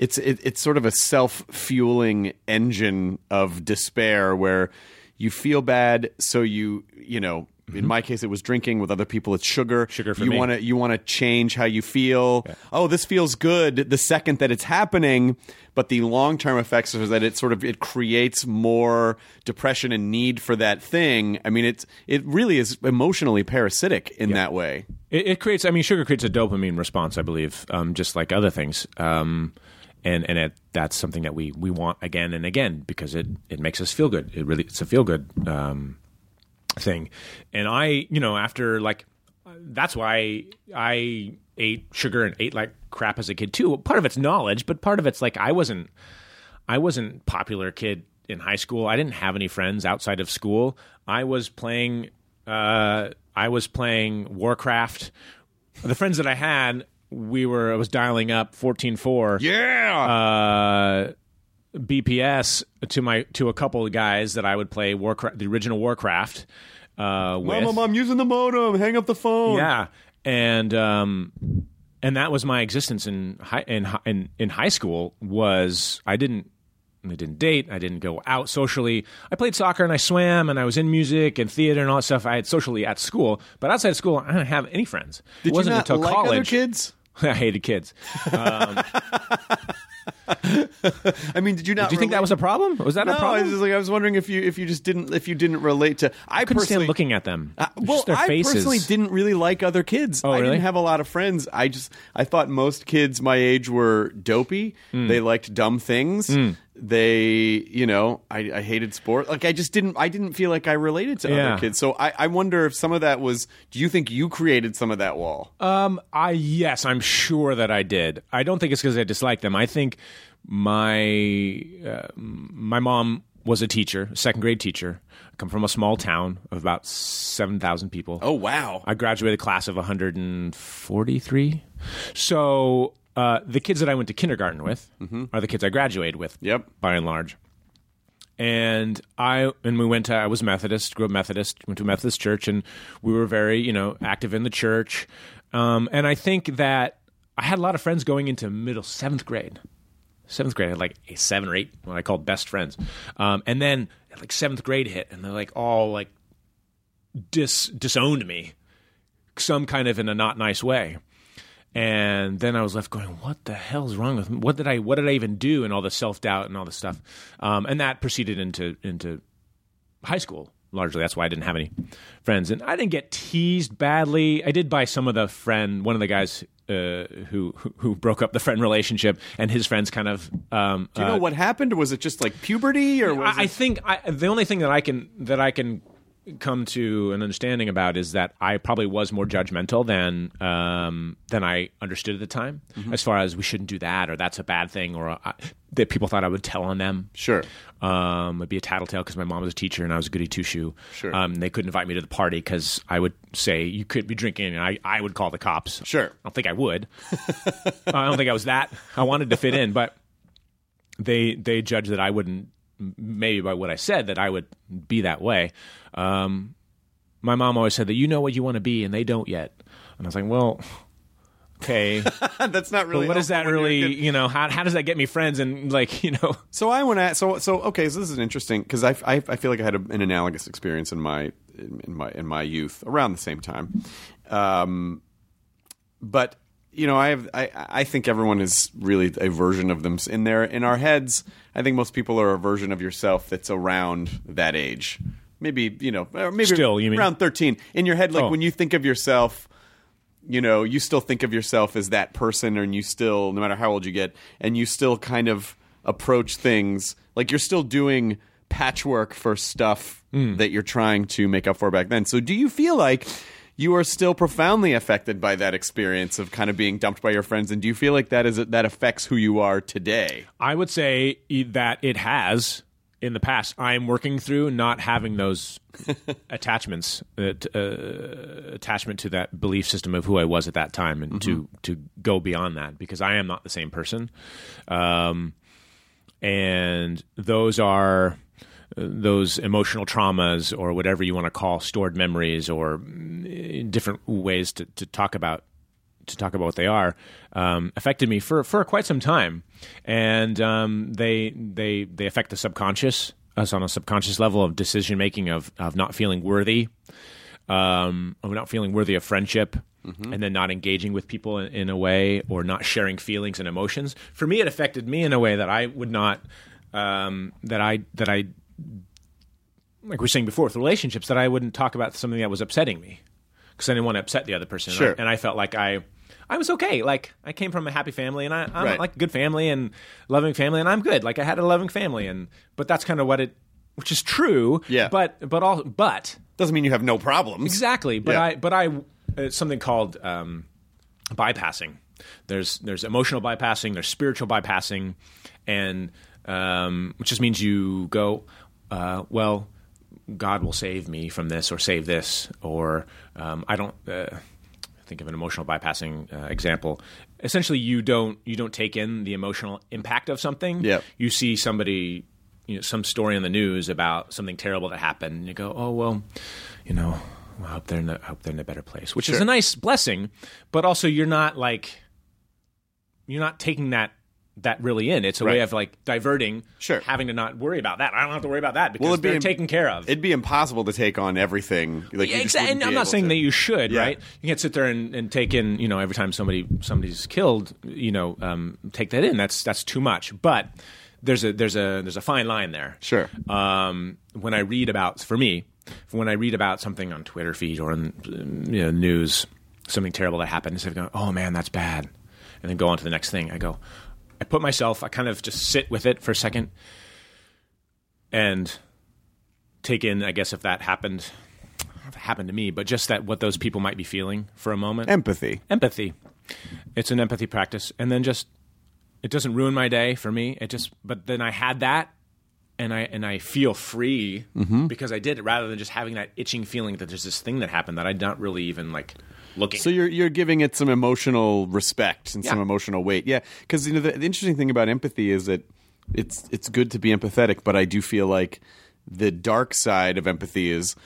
it's it, it's sort of a self fueling engine of despair where you feel bad, so you you know. In my case, it was drinking. With other people, it's sugar. Mm-hmm. Sugar for you me. want to you want to change how you feel. Oh, this feels good the second that it's happening, but the long term effects are that it sort of it creates more depression and need for that thing. I mean, it's it really is emotionally parasitic in that way. It, it creates. I mean, sugar creates a dopamine response, I believe, um, just like other things. Um, and and it, that's something that we, we want again and again because it, it makes us feel good. It really it's a feel good um, thing. And I, you know, after like that's why I ate sugar and ate like crap as a kid too. Part of it's knowledge, but part of it's like I wasn't I wasn't popular kid in high school. I didn't have any friends outside of school. I was playing uh, I was playing Warcraft. The friends that I had, we were I was dialing up 14.4 Yeah. uh, BPS to my to a couple of guys that I would play Warcraft, the original Warcraft uh, with. Mom, I'm using the modem. Hang up the phone. Yeah, and um, and that was my existence in high in in, in high school. Was I didn't. I didn't date. I didn't go out socially. I played soccer and I swam and I was in music and theater and all that stuff. I had socially at school, but outside of school, I didn't have any friends. Did it wasn't you not until like college. other kids? <laughs> I hated kids. Um, <laughs> <laughs> I mean, did you not? Do you think that was a problem? Was that no, a problem? I was like I was wondering if you if you just didn't if you didn't relate to. I, I couldn't personally stand looking at them. Uh, well, I faces. personally didn't really like other kids. Oh, I really? didn't have a lot of friends. I just I thought most kids my age were dopey. Hmm. They liked dumb things. they, you know, I, I hated sport. Like I just didn't, I didn't feel like I related to Yeah. other kids. So I, I wonder if some of that was. Do you think you created some of that wall? Um, I yes, I'm sure that I did. I don't think it's because I dislike them. I think my uh, my mom was a teacher, a second grade teacher. I come from a small town of about seven thousand people. Oh wow! I graduated a class of 143. So uh, the kids that I went to kindergarten with are the kids I graduated with. Yep. by and large. And I and we went to I was Methodist, grew up Methodist, went to a Methodist church, and we were very you know active in the church. Um, and I think that I had a lot of friends going into middle seventh grade. Seventh grade, I had like a seven or eight what I called best friends. Um, and then like seventh grade hit, and they're like all like dis disowned me, some kind of in a not nice way. And then I was left going, "What the hell's wrong with me? What did I? What did I even do?" And all the self doubt and all this stuff. Um, and that proceeded into into high school. Largely, that's why I didn't have any friends, and I didn't get teased badly. I did by some of the friend, one of the guys uh, who, who broke up the friend relationship, and his friends kind of. Um, Do you know what happened? Was it just like puberty, or was I, I think I, the only thing that I can that I can come to an understanding about is that I probably was more judgmental than um, than I understood at the time, Mm-hmm. as far as we shouldn't do that or that's a bad thing or uh, that people thought I would tell on them. Sure. Um, it'd be a tattletale because my mom was a teacher and I was a goody two shoe. Sure. Um, they couldn't invite me to the party because I would say you could be drinking and I, I would call the cops. Sure. I don't think I would. <laughs> I don't think I was that. I wanted to fit in, but they they judged that I wouldn't. Maybe by what I said that I would be that way. Um, my mom always said that you know what you want to be and they don't yet. And I was like, well, okay. <laughs> That's not really. but what does that helpful when you're a really, kid. you know, how how does that get me friends and like, you know, <laughs> So I went at so so okay. So this is interesting because I, I I feel like I had a, an analogous experience in my in, in my in my youth around the same time, um, but you know I have I I think everyone is really a version of them in there in our heads. I think most people are a version of yourself that's around that age. Maybe you know maybe Still, you mean- around thirteen in your head. Like Oh. when you think of yourself you know, you still think of yourself as that person, and you still, no matter how old you get, and you still kind of approach things like you're still doing patchwork for stuff hmm. that you're trying to make up for back then. So, do you feel like you are still profoundly affected by that experience of kind of being dumped by your friends, and do you feel like that is that affects who you are today? I would say that it has in the past. I'm working through not having those <laughs> attachments, uh, t- uh, attachment to that belief system of who I was at that time, and to to go beyond that because I am not the same person. Um, and those are those emotional traumas or whatever you want to call stored memories or mm, different ways to, to talk about to talk about what they are um, affected me for, for quite some time, and um, they they they affect the subconscious us on a subconscious level of decision making of of not feeling worthy, um, of not feeling worthy of friendship, and then not engaging with people in, in a way or not sharing feelings and emotions. For me, it affected me in a way that I would not um, that I that I like we were saying before with relationships that I wouldn't talk about something that was upsetting me because I didn't want to upset the other person. Sure. And I, and I felt like I, I was okay. Like I came from a happy family, and I, I'm Right. like a good family and loving family, and I'm good. Like I had a loving family, and but that's kind of what it, which is true. Yeah. But but all but Doesn't mean you have no problems. exactly. But Yeah. I but I it's something called um, bypassing. There's there's emotional bypassing. There's spiritual bypassing, and um, which just means you go uh, well. God will save me from this, or save this, or um, I don't. Uh, think of an emotional bypassing uh, example. Essentially, you don't you don't take in the emotional impact of something. Yep. You see somebody, you know, some story on the news about something terrible that happened, and you go, "Oh well, you know, I hope they're in a, I hope they're in a better place," which is a nice blessing, but also you're not like you're not taking that that really in. It's a way of like diverting, Sure. having to not worry about that. I don't have to worry about that because Well, it'd be they're im- taken care of. It'd be impossible to take on everything. Like Yeah, exactly. And I'm not saying to. that you should, Yeah. right? You can't sit there and, and take in, you know, every time somebody somebody's killed, you know, um, take that in. That's that's too much. But there's a there's a there's a fine line there. Sure. Um, when I read about, for me, when I read about something on Twitter feed or in you know news, something terrible that happened, instead of going, "Oh man, that's bad," and then go on to the next thing, I go, I put myself, I kind of just sit with it for a second and take in, I guess, if that happened, if it happened to me, but just that what those people might be feeling for a moment. Empathy. empathy. It's an empathy practice, and then just it doesn't ruin my day for me. It just, but then I had that, and I and I feel free Mm-hmm. because I did it rather than just having that itching feeling that there's this thing that happened that I'm not really even like looking. So you're you're giving it some emotional respect and some emotional weight. Yeah, because you know the, the interesting thing about empathy is that it's it's good to be empathetic, but I do feel like the dark side of empathy is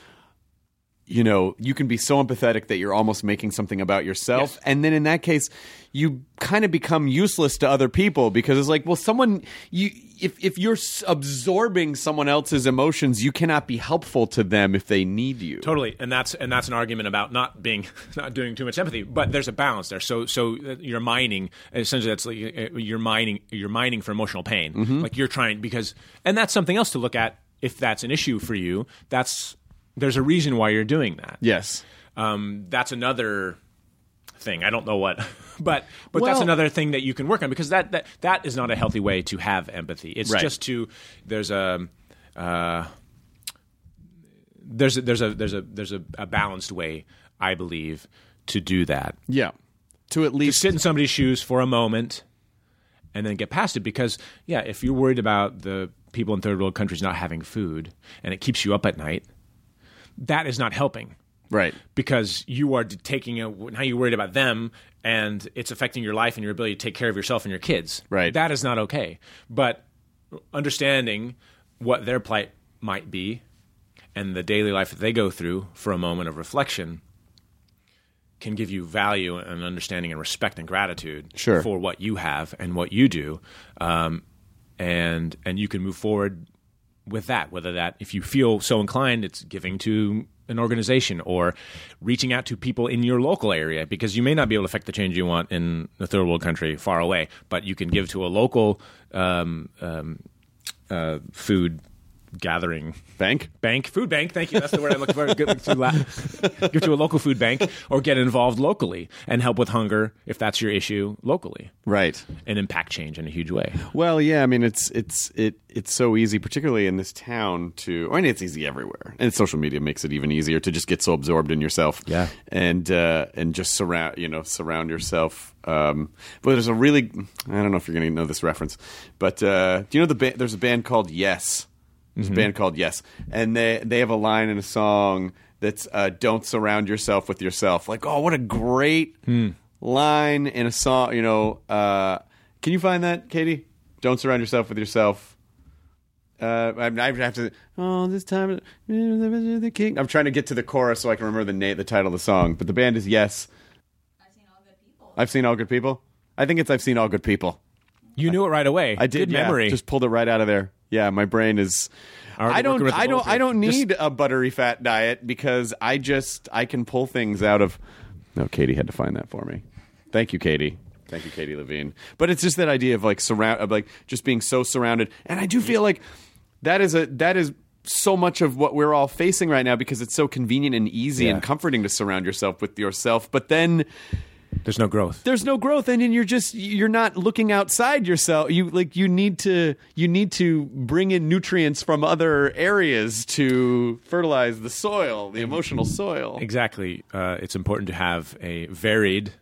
you know you can be so empathetic that you're almost making something about yourself Yes. and then in that case you kind of become useless to other people because it's like well someone you if if you're absorbing someone else's emotions you cannot be helpful to them if they need you Totally, and that's and that's an argument about not being <laughs> not doing too much empathy. But there's a balance there. So so uh, you're mining essentially. That's like uh, you're mining you're mining for emotional pain. Mm-hmm. Like you're trying because and that's something else to look at if that's an issue for you. That's there's a reason why you're doing that. yes Um, that's another thing. I don't know what, <laughs> but but that's another thing that you can work on because that that that is not a healthy way to have empathy. It's Right. just to there's a. Uh, there's a, there's a there's a there's a, a balanced way I believe to do that. yeah to at To least sit in somebody's shoes for a moment and then get past it because yeah, if you're worried about the people in third world countries not having food and it keeps you up at night, that is not helping right because you are taking a now you're worried about them and it's affecting your life and your ability to take care of yourself and your kids. Right. That is not okay. But understanding what their plight might be and the daily life that they go through for a moment of reflection can give you value and understanding and respect and gratitude Sure. for what you have and what you do, um, and and you can move forward with that. Whether that, if you feel so inclined, it's giving to an organization or reaching out to people in your local area because you may not be able to affect the change you want in the third world country far away, but you can give to a local um, um, uh, food gathering bank bank, food bank. Thank you. That's the word I'm looking for. Give to, la- give to a local food bank or get involved locally and help with hunger if that's your issue locally right and impact change in a huge way. Well, yeah, I mean it's it's it it's so easy, particularly in this town to I mean it's easy everywhere. And social media makes it even easier to just get so absorbed in yourself. Yeah. And uh and just surround you know, surround yourself. Um but there's a really I don't know if you're gonna know this reference, but uh do you know the ba- there's a band called Yes. There's a band called Yes. And they they have a line in a song that's uh don't surround yourself with yourself. Like, oh what a great line in a song, you know, uh can you find that, Katie? Don't surround yourself with yourself. Uh, I, I have to. Oh, this time, the king. I'm trying to get to the chorus so I can remember the name, the title of the song. But the band is Yes. I've seen all good people. I think it's I've seen all good people. You knew it right away. I did. Good yeah. memory. Just pulled it right out of there. Yeah, my brain is. I don't. I don't. I don't Just- need a buttery fat diet because I just I can pull things out of. No, Katie had to find that for me. Thank you, Katie. Thank you, Katie Levine. But it's just that idea of like surround, of like just being so surrounded, and I do feel like that is a that is so much of what we're all facing right now because it's so convenient and easy Yeah. and comforting to surround yourself with yourself. But then There's no growth. there's no growth and then you're just you're not looking outside yourself you like you need to you need to bring in nutrients from other areas to fertilize the soil the emotional soil Exactly. Uh, it's important to have a varied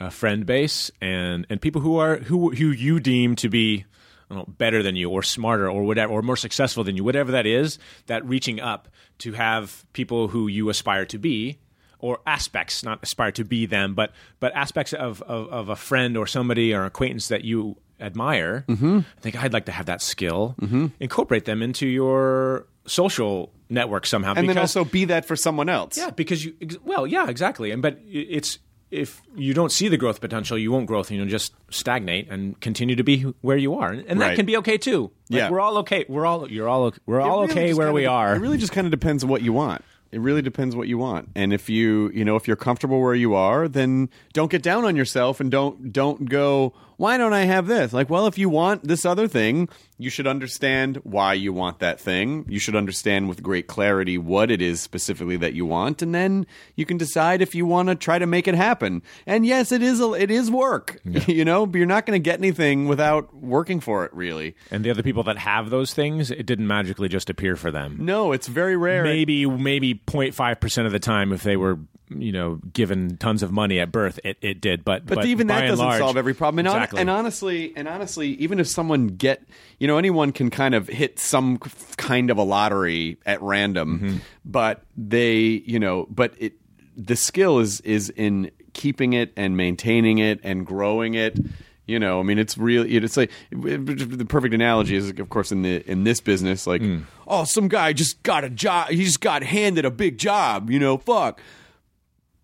uh, friend base and and people who are who who you deem to be know, better than you or smarter or whatever or more successful than you, whatever that is. That reaching up to have people who you aspire to be. Or aspects, not aspire to be them, but but aspects of, of, of a friend or somebody or acquaintance that you admire. Mm-hmm. I think I'd like to have that skill. Mm-hmm. Incorporate them into your social network somehow. and then because- also be that for someone else yeah, because you well, yeah, exactly. And but it's if you don't see the growth potential, you won't growth, and you'll just stagnate and continue to be where you are, and, and that can be okay too. Like, Yeah. we're all okay. We're all you're all we're all really okay where we de- are. It really just kind of depends on what you want. It really depends what you want. And if you, you know, if you're comfortable where you are, then don't get down on yourself and don't don't go, why don't I have this? Like, well, if you want this other thing, you should understand why you want that thing. You should understand with great clarity what it is specifically that you want, and then you can decide if you want to try to make it happen. And yes, it is a, it is work, <laughs> you know, but you're not going to get anything without working for it, really. And the other people that have those things, it didn't magically just appear for them. No, it's very rare. Maybe maybe 0.5 percent of the time, if they were you know given tons of money at birth, it, it did. But but, even that doesn't large- solve every problem. And, exactly. and honestly, and honestly, even if someone get, you know, anyone can kind of hit some kind of a lottery at random, Mm-hmm. but they, you know, but it, the skill is is in keeping it and maintaining it and growing it. You know, I mean, it's real. It's like the perfect analogy is, of course, in the in this business, like, Mm. oh, some guy just got a job. He just got handed a big job. You know, fuck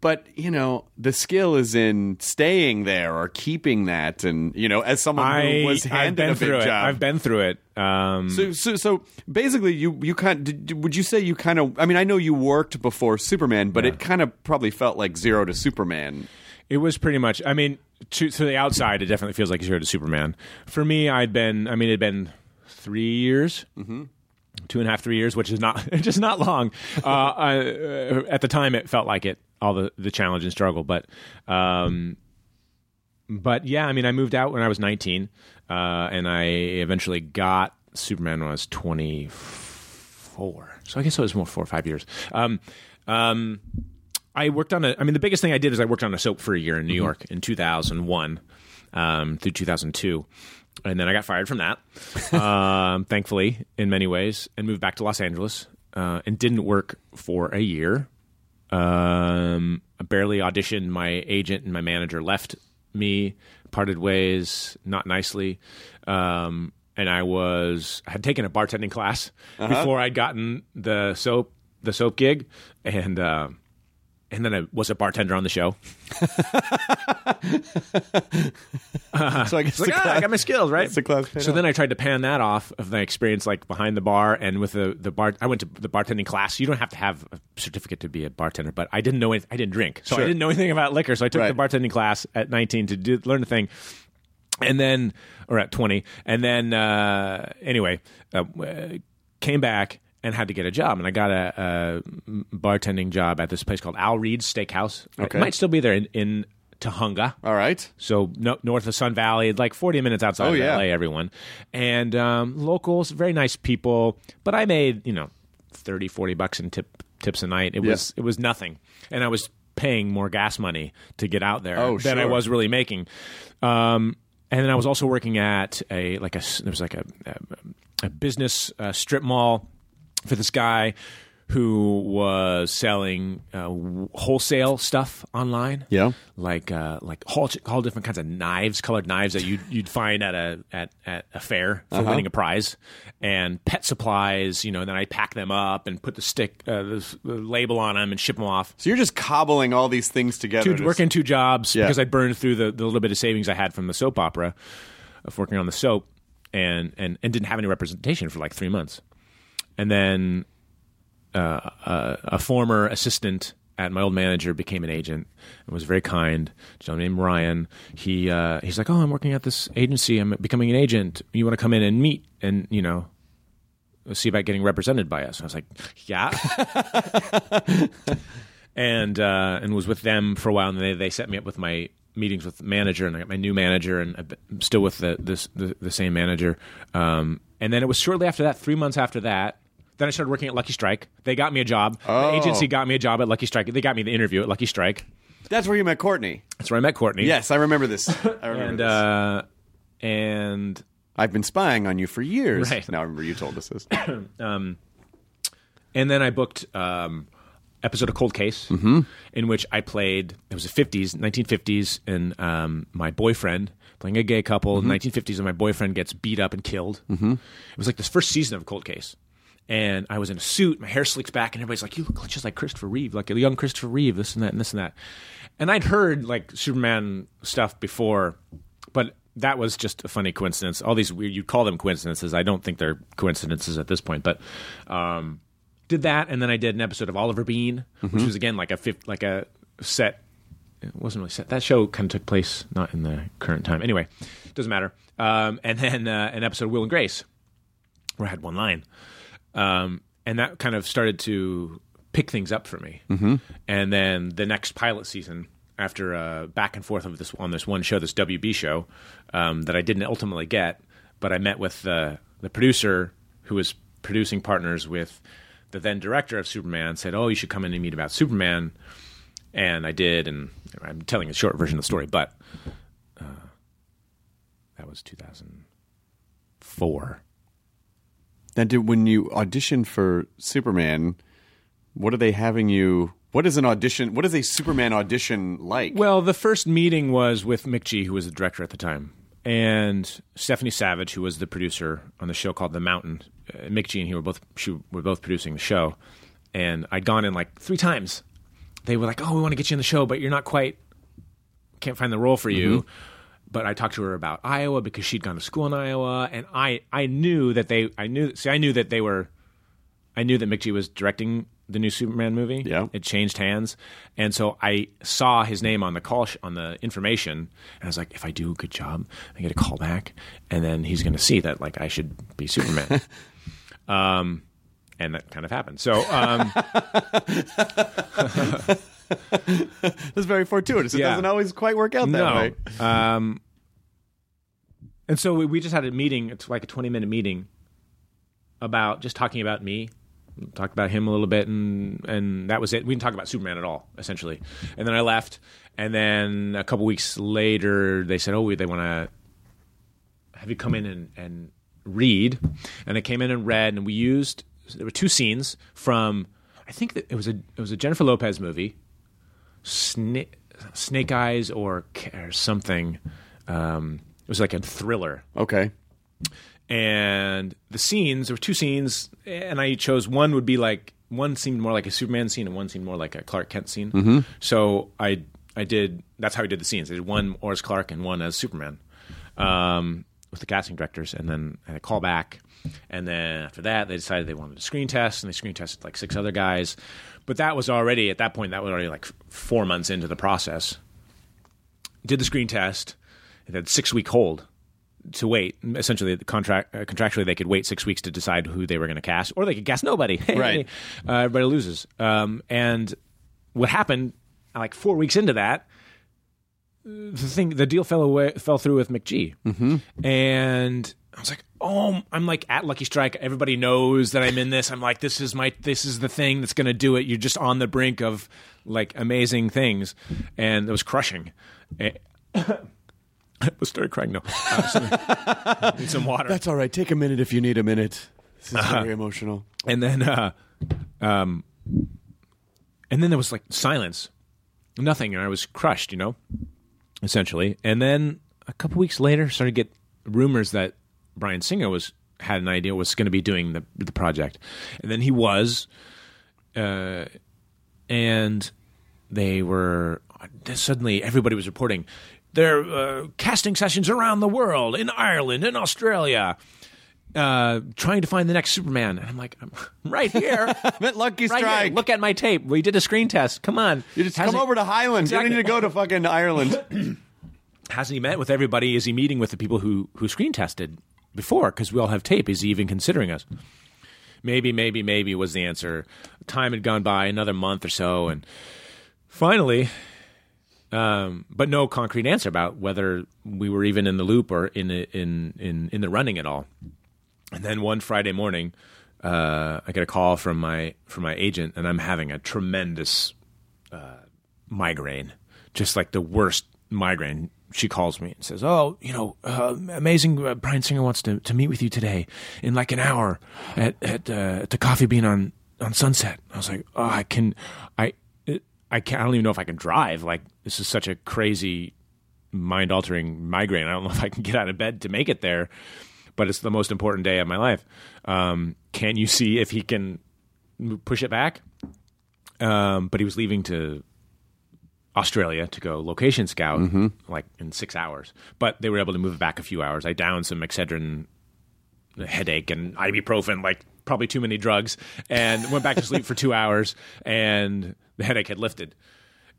but you know the skill is in staying there or keeping that and you know as someone I, who was handed been a big job I've been through it. Um, so, so so basically you you kind did, would you say you kind of I mean I know you worked before Superman but it kind of probably felt like zero to Superman It was pretty much. I mean, to, to the outside, it definitely feels like Zero to Superman. For me, I'd been. I mean, it'd been three years, mm-hmm. two and a half, three years, which is not <laughs> just not long. uh, I, uh, at the time, it felt like it. All the the challenge and struggle, but. Um, but yeah, I mean, I moved out when I was 19, uh, and I eventually got Superman when I was 24. So I guess it was more four or five years. Um, um, I worked on a. I mean, the biggest thing I did is I worked on a soap for a year in New York in 2001 um, through 2002, and then I got fired from that. <laughs> um, thankfully, in many ways, and moved back to Los Angeles uh, and didn't work for a year. Um, I barely auditioned. My agent and my manager left me, parted ways, not nicely. Um, and I was I had taken a bartending class before I'd gotten the soap the soap gig, and uh, and then I was a bartender on the show. <laughs> so I guess Like, ah, I got my skills right. That's the class So off. then I tried to pan that off of my experience, like behind the bar and with the the bar. I went to the bartending class. You don't have to have a certificate to be a bartender, but I didn't know anything. I didn't drink, so Sure. I didn't know anything about liquor. So I took Right. the bartending class at 19 to do, learn the thing. And then, or at 20, and then uh, anyway, uh, uh, came back and had to get a job, and I got a, a bartending job at this place called Al Reed's Steakhouse. Okay. It might still be there in, in Tujunga. all right So no, north of Sun Valley, like 40 minutes outside Oh, of yeah. LA, everyone. And um, locals, very nice people. But I made, you know, 30, 40 bucks in tip, tips a night. It Yeah. was it was nothing. And I was paying more gas money to get out there Oh, than I was really making. Um, and then I was also working at a like a there was like a a, a business uh, strip mall for this guy who was selling uh, wholesale stuff online Yeah. like uh, like all, all different kinds of knives, colored knives that you'd you'd find at a at, at a fair for Uh-huh. winning a prize, and pet supplies. You know, and then I pack them up and put the stick uh, the, the label on them and ship them off. so you're just cobbling all these things together Two, working two jobs Yeah. because I burned through the, the little bit of savings I had from the soap opera of working on the soap, and and and didn't have any representation for like three months, and then uh, a, a former assistant at my old manager became an agent and was very kind. A gentleman named Ryan. He uh, he's like, oh, I'm working at this agency. I'm becoming an agent. You want to come in and meet and you know see about getting represented by us? I was like, yeah. <laughs> and uh, and was with them for a while, and they they set me up with my meetings with manager, and I got my new manager, and I'm still with the this the, the same manager. Um, and then it was shortly after that, three months after that. Then I started working at Lucky Strike. They got me a job. Oh. The agency got me a job at Lucky Strike. They got me the interview at Lucky Strike. that's where you met Courtney That's where I met Courtney. yes I remember this I <laughs> remember and this. uh, and I've been spying on you for years Right. now I remember you told us this <coughs> and then I booked um, episode of Cold Case, Mm-hmm. in which I played. It was the fifties, nineteen fifties, and um, my boyfriend playing a gay couple Mm-hmm. nineteen fifties, and my boyfriend gets beat up and killed. Mm-hmm. It was like this first season of Cold Case. And I was in a suit, my hair slicks back, and everybody's like, "You look just like Christopher Reeve, like a young Christopher Reeve." This and that, and this and that. And I'd heard like Superman stuff before, but that was just a funny coincidence. All these weird, you call them coincidences. I don't think they're coincidences at this point, but um, did that, and then I did an episode of Oliver Beene, which was again like a fif- like a set it wasn't really set. That show kind of took place not in the current time. Anyway, doesn't matter. Um, and then uh, an episode of Will and Grace where I had one line, um, and that kind of started to pick things up for me. Mm-hmm. And then the next pilot season, after uh, back and forth of this on this one show, this WB show um, that I didn't ultimately get, but I met with the the producer who was producing partners with the then director of Superman. Said, "Oh, you should come in and meet about Superman." And I did, and I'm telling a short version of the story, but uh, that was 2004. Then, did, when you auditioned for Superman, what are they having you? What is an audition? What is a Superman audition like? Well, the first meeting was with McG, who was the director at the time, and Stephanie Savage, who was the producer on the show called The Mountain. Uh, McG and he were both she, were both producing the show, and I'd gone in like three times. They were like, "Oh, we want to get you in the show, but you're not quite can't find the role for you." But I talked to her about Iowa because she'd gone to school in Iowa, and I I knew that they I knew see I knew that they were I knew that McG was directing the new Superman movie. Yeah. it changed hands, and so I saw his name on the call sh- on the information, and I was like, if I do a good job, I get a call back, and then he's going to see that like I should be Superman. <laughs> um, and that kind of happened. So um, <laughs> That's very fortuitous. It Yeah. doesn't always quite work out that no. way. Um, and so we, we just had a meeting. It's like a twenty minute meeting about just talking about me. Talked about him a little bit, and and that was it. We didn't talk about Superman at all, essentially. And then I left. And then a couple weeks later, they said, "Oh, we, they want to have you come in and, and read." And I came in and read, and we used there were two scenes from I think that it was a it was a Jennifer Lopez movie, Snake Snake Eyes or, or something. Um, it was like a thriller Okay. and the scenes there were two scenes and i chose one would be like one seemed more like a superman scene and one seemed more like a clark kent scene mm-hmm. so i i did that's how i did the scenes i did one as clark and one as superman um, with the casting directors and then I had a call back and then after that they decided they wanted a screen test and they screen tested like six other guys but that was already at that point that was already like four months into the process did the screen test it had six week hold to wait. Essentially, the contract uh, contractually they could wait six weeks to decide who they were going to cast, or they could cast nobody. <laughs> Right. uh, everybody loses. Um, and what happened? Like four weeks into that, the thing, the deal fell away, fell through with McG, mm-hmm. and I was like, oh, I'm like at Lucky Strike. Everybody knows that I'm in this. I'm like, this is my, this is the thing that's going to do it. You're just on the brink of like amazing things, and it was crushing. I <coughs> started crying. No, uh, <laughs> need some water. That's all right. Take a minute if you need a minute. This is Uh-huh. very emotional. and then uh um and then there was like silence nothing and i was crushed you know essentially and then a couple weeks later started to get rumors that Bryan Singer was had an idea was going to be doing the the project and then he was uh and they were suddenly everybody was reporting their uh, casting sessions around the world in Ireland in Australia uh, trying to find the next Superman and I'm like I'm right here <laughs> I'm at Lucky right Strike. here. look at my tape we did a screen test come on you just Hasn't- come over to Highland. You Exactly. don't need to go to fucking Ireland. <clears throat> hasn't he met with everybody is he meeting with the people who who screen tested before because we all have tape. Is he even considering us? Maybe maybe maybe was the answer. Time had gone by another month or so and finally um, but no concrete answer about whether we were even in the loop or in in in in the running at all. And then one friday morning uh, i get a call from my from my agent and i'm having a tremendous migraine, just like the worst migraine. She calls me and says, "Oh, you know, uh, amazing! Uh, Bryan Singer wants to, to meet with you today in like an hour at at, uh, at the Coffee Bean on on Sunset." I was like, "Oh, I can, I, I can't. I don't even know if I can drive. Like this is such a crazy, mind altering migraine. I don't know <laughs> if I can get out of bed to make it there." But it's the most important day of my life. Um, can you see if he can push it back? Um, but he was leaving to Australia to go location scout like in six hours. But they were able to move it back a few hours. I downed some Excedrin headache and ibuprofen, like probably too many drugs, and went back to sleep for two hours, and the headache had lifted.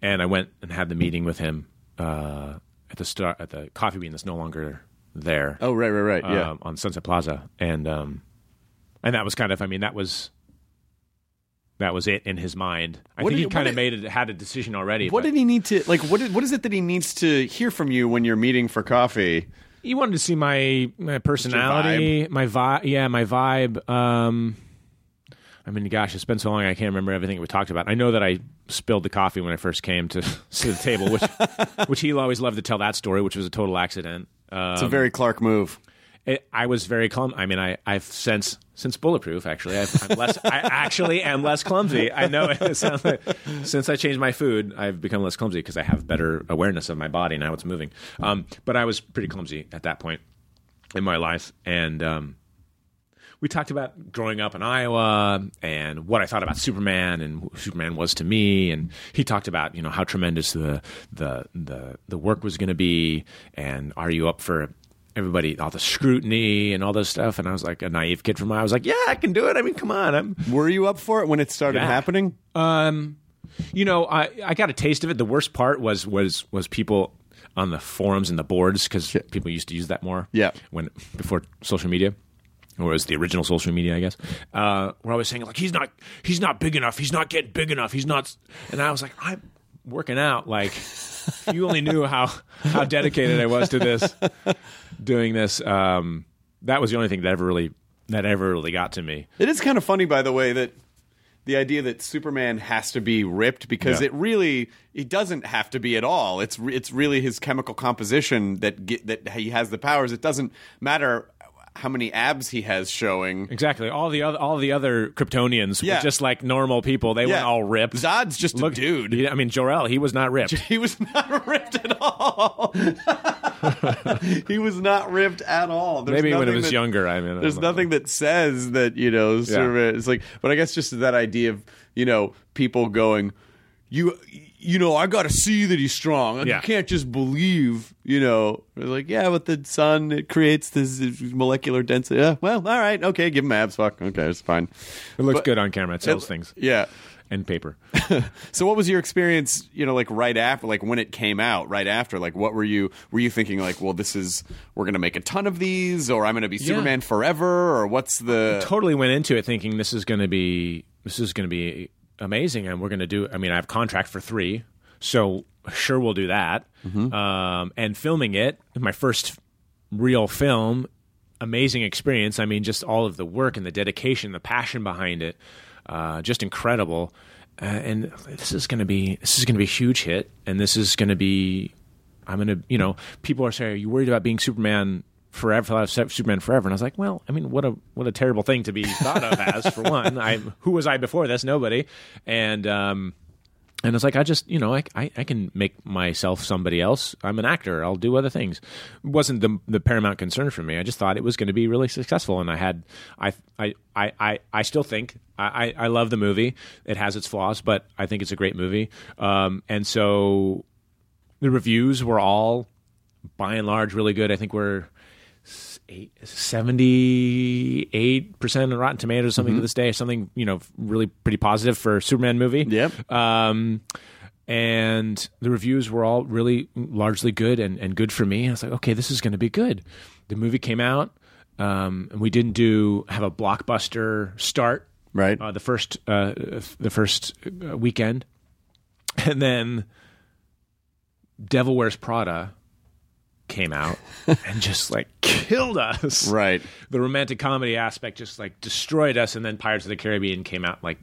and I went and had the meeting with him uh, at the start at the coffee bean that's no longer there. Oh, right, right, right. Yeah. um, on Sunset Plaza, and um, and that was kind of, I mean, that was that was it in his mind. I What think did- he kind of made it, had a decision already. what but did he need to like? What did, what is it that he needs to hear from you when you're meeting for coffee? he wanted to see my my personality, my vibe. Yeah, my vibe. Um, I mean, gosh, it's been so long I can't remember everything we talked about. I know that I spilled the coffee when I first came to, <laughs> to the table, which which he always loved to tell that story, which was a total accident. Um, It's a very Clark move. I was very clum. I mean, I I've since since bulletproof. Actually, I've, I'm less. I actually am less clumsy. I know it <laughs> sounds like since I changed my food, I've become less clumsy because I have better awareness of my body now. It's moving. Um, but I was pretty clumsy at that point in my life, and um, we talked about growing up in Iowa and what I thought about Superman and who Superman was to me, and he talked about you know how tremendous the the the the work was going to be, and are you up for everybody all the scrutiny and all this stuff? And I was like a naive kid from. I was like, yeah, I can do it. I mean, come on, I'm Were you up for it when it started Yeah. happening? um, you know, I I got a taste of it. The worst part was was was people on the forums and the boards because people used to use that more. Yeah. when before social media. Or was the original social media, I guess. Uh, where I was saying like he's not he's not big enough, he's not getting big enough, he's not. And I was like, I'm working out. Like, if you only knew how how dedicated I was to this, doing this. Um, that was the only thing that ever really that ever really got to me. It is kind of funny, by the way, that the idea that Superman has to be ripped because Yeah. it really he doesn't have to be at all. It's re- it's really his chemical composition that that he has the powers. It doesn't matter how many abs he has showing. Exactly. All the other all the other Kryptonians Yeah. were just like normal people. They Yeah. weren't all ripped. Zod's just a Look, dude. he- I mean, Jor-El, he was not ripped. <laughs> He was not <laughs> ripped at all. <laughs> he was not ripped at all. There's Maybe when he was that- younger. I mean, There's know. nothing that says that you know Superman. It's like, but I guess just that idea of you know people going, you you know, I got to see that he's strong. Like, Yeah. You can't just believe, you know. It's like, yeah, but the sun it creates this molecular density. Yeah, well, all right, okay, give him abs. Fuck, okay, it's fine. It looks But- good on camera. It sells It- things Yeah. and paper. <laughs> So what was your experience, you know, like right after like when it came out, right after? Like what were you were you thinking like, well, this is we're going to make a ton of these or I'm going to be Superman forever or what's the totally went into it thinking this is going to be this is going to be amazing, and we're going to do. I mean, I have contract for three, so sure we'll do that. Um, and filming it, my first real film, amazing experience. I mean, just all of the work and the dedication, the passion behind it, uh, just incredible. Uh, and this is going to be this is going to be a huge hit, and this is going to be I'm gonna, you know, people are saying, "Are you worried about being Superman forever?" Superman forever, and I was like, "Well, I mean, what a what a terrible thing to be thought of as. For one, I who was I before this? Nobody." And um, and it's like I just, you know, I, I I can make myself somebody else. I'm an actor. I'll do other things. It wasn't the the paramount concern for me. I just thought it was going to be really successful, and I had, I I I I, I still think. I, I love the movie. It has its flaws, but I think it's a great movie. Um, and so the reviews were all by and large really good. I think we're eight percent on Rotten Tomatoes, something to this day, something you know really pretty positive for a Superman movie. Yep. Um, and the reviews were all really largely good and, and good for me. I was like, okay, this is going to be good. The movie came out, um, and we didn't do have a blockbuster start Right. uh, the first uh, the first uh, weekend, <laughs> and then Devil Wears Prada came out <laughs> and just like killed us. Right. The romantic comedy aspect just like destroyed us, and then Pirates of the Caribbean came out like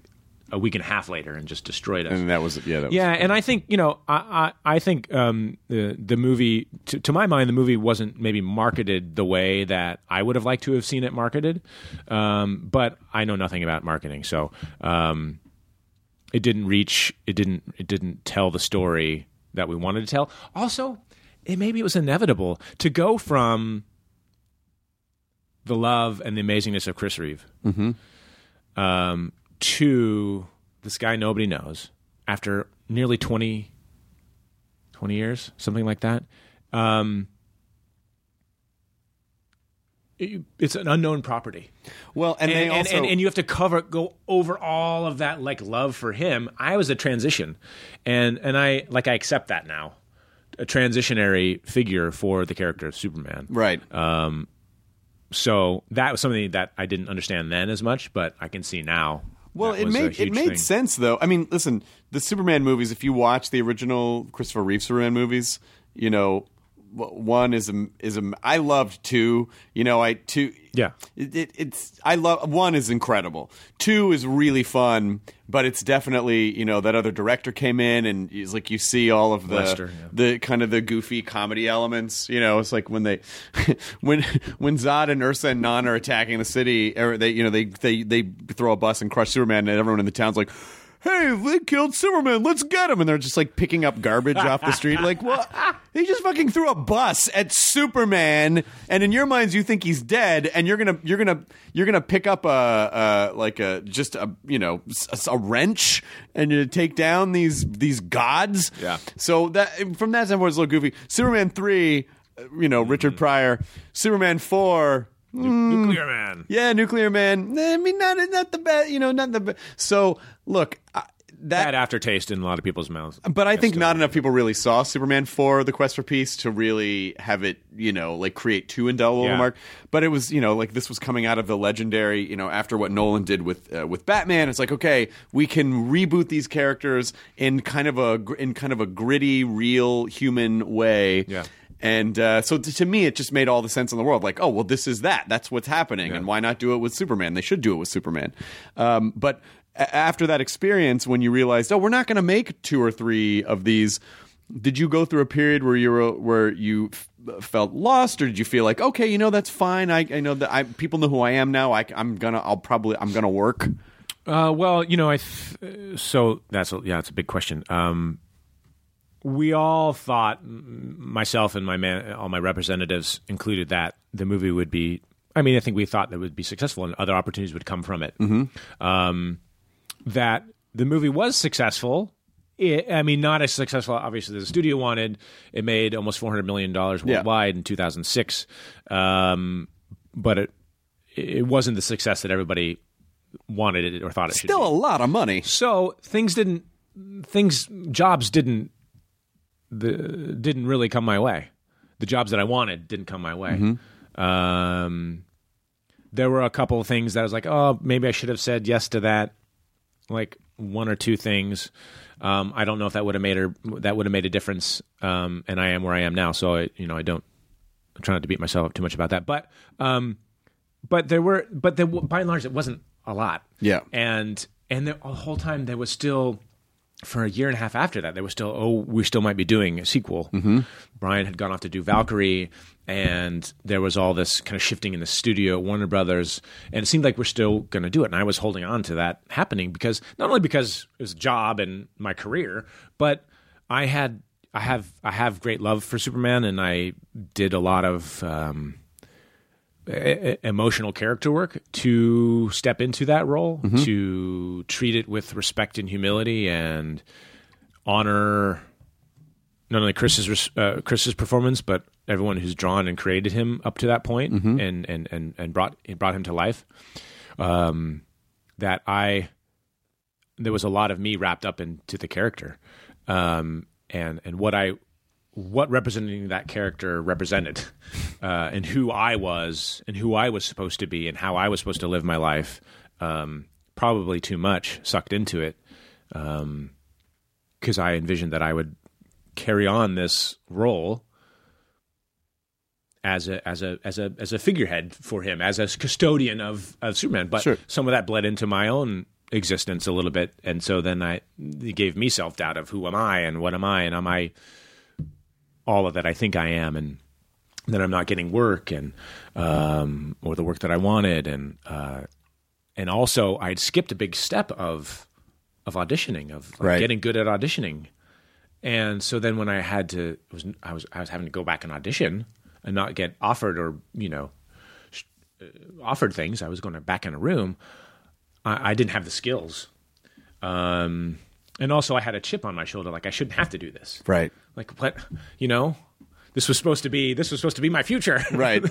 a week and a half later and just destroyed us. And that was yeah, that was Yeah, and I think you know, I I, I think um, the the movie, to, to my mind, the movie wasn't maybe marketed the way that I would have liked to have seen it marketed. Um, but I know nothing about marketing, so um, it didn't reach. It didn't. It didn't tell the story that we wanted to tell. Also, it maybe it was inevitable to go from the love and the amazingness of Chris Reeve um, to this guy nobody knows after nearly 20, 20 years, something like that. Um, it's an unknown property. Well, and, And, they and, and, and you have to cover go over all of that like love for him. I was a transition, and and I like I accept that now, a transitionary figure for the character of Superman. right. Um, So that was something that I didn't understand then as much, but I can see now. Well, it made it made thing. sense though. I mean, listen, the Superman movies. If you watch the original Christopher Reeve Superman movies, you know, one is a, is a. I loved two. You know, I two. Yeah. it, it, it's I love one is incredible. Two is really fun, but it's definitely you know that other director came in and it's like you see all of the Lester, yeah. the kind of the goofy comedy elements. You know, it's like when they <laughs> when when Zod and Ursa and Non are attacking the city, or they you know they they they throw a bus and crush Superman, and everyone in the town's like. Hey, they killed Superman. Let's get him. And they're just like picking up garbage off the street. Like, what? <laughs> He just fucking threw a bus at Superman, and in your minds, you think he's dead, and you're gonna, you're gonna, you're gonna pick up a, a like a just a, you know, a wrench, and you take down these these gods. Yeah. So that from that standpoint, it's a little goofy. Superman three, uh, you know, Richard Pryor. Superman four. Nuclear Man. Yeah, Nuclear Man. eh, I mean, not not the best. You know, not the best. So look, I- that Bad aftertaste in a lot of people's mouths. but I think not enough people really saw Superman 4 The Quest for Peace to really have it, you know, like create too indelible Yeah. mark. But it was, you know, like this was coming out of the legendary, you know, after what Nolan did with uh, with Batman, it's like, okay, we can reboot these characters in kind of a in kind of a gritty, real human way. Yeah. And uh, so to, to me, it just made all the sense in the world. Like, oh, well, this is that. That's what's happening. And why not do it with Superman? They should do it with Superman. Um, but a- after that experience, when you realized, oh, we're not going to make two or three of these, did you go through a period where you were where you f- felt lost, or did you feel like, okay, you know, that's fine. I, I know that I, people know who I am now. I, I'm gonna, I'll probably, I'm gonna work. Uh, well, you know, I th- so that's a, yeah, it's a big question. Um, we all thought, myself and my man, all my representatives included, that the movie would be. I mean, I think we thought that it would be successful, and other opportunities would come from it. Um, that the movie was successful. It, I mean, not as successful, obviously, as the studio wanted. It made almost four hundred million dollars Yeah. worldwide in two thousand six, um, but it it wasn't the success that everybody wanted it or thought it should. Still a lot of money. So things didn't things jobs didn't the didn't really come my way. The jobs that I wanted didn't come my way. Um, there were a couple of things that I was like, oh, maybe I should have said yes to that. Like one or two things. Um, I don't know if that would have made her that would have made a difference. Um, and I am where I am now, so I, you know, I don't. I'm trying not to beat myself up too much about that, but um, but there were, but there, by and large, it wasn't a lot. Yeah. and and the whole time there was still for a year and a half after that there was still oh we still might be doing a sequel. Mm-hmm. Bryan had gone off to do Valkyrie, and there was all this kind of shifting in the studio, at Warner Brothers, and it seemed like we're still going to do it. And I was holding on to that happening because not only because it was a job and my career, but I had I have I have great love for Superman, and I did a lot of. Um, emotional character work to step into that role, to treat it with respect and humility, and honor not only Chris's uh, Chris's performance, but everyone who's drawn and created him up to that point and, and and and brought brought him to life. Um, that I there was a lot of me wrapped up into the character, um, and and what I what representing that character represented, <laughs> uh, and who I was, and who I was supposed to be, and how I was supposed to live my life. Um, probably too much sucked into it, because I envisioned that I would carry on this role as a as a as a as a figurehead for him, as a custodian of of Superman. But Sure. some of that bled into my own existence a little bit, and so then I it gave me self doubt of who am I and what am I and am I all of that I think I am and then I'm not getting work and um, or the work that I wanted and uh, and also I'd skipped a big step of of auditioning of like, Right. getting good at auditioning. And so then when I had to was I was I was having to go back and audition and not get offered or you know sh- uh, offered things I was going to back in a room. I, I didn't have the skills. Um, and also I had a chip on my shoulder like I shouldn't have to do this Right. like what you know this was supposed to be this was supposed to be my future, <laughs> Right.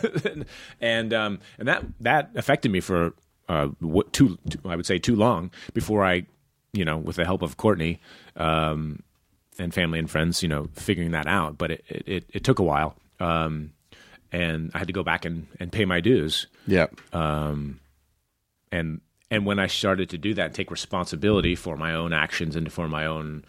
and um, and that that affected me for uh, what, too, too I would say too long before I, you know, with the help of Courtney um, and family and friends, you know, figuring that out. But it it, it took a while, um, and I had to go back and, and pay my dues Yeah. and and when I started to do that, and take responsibility for my own actions and for my own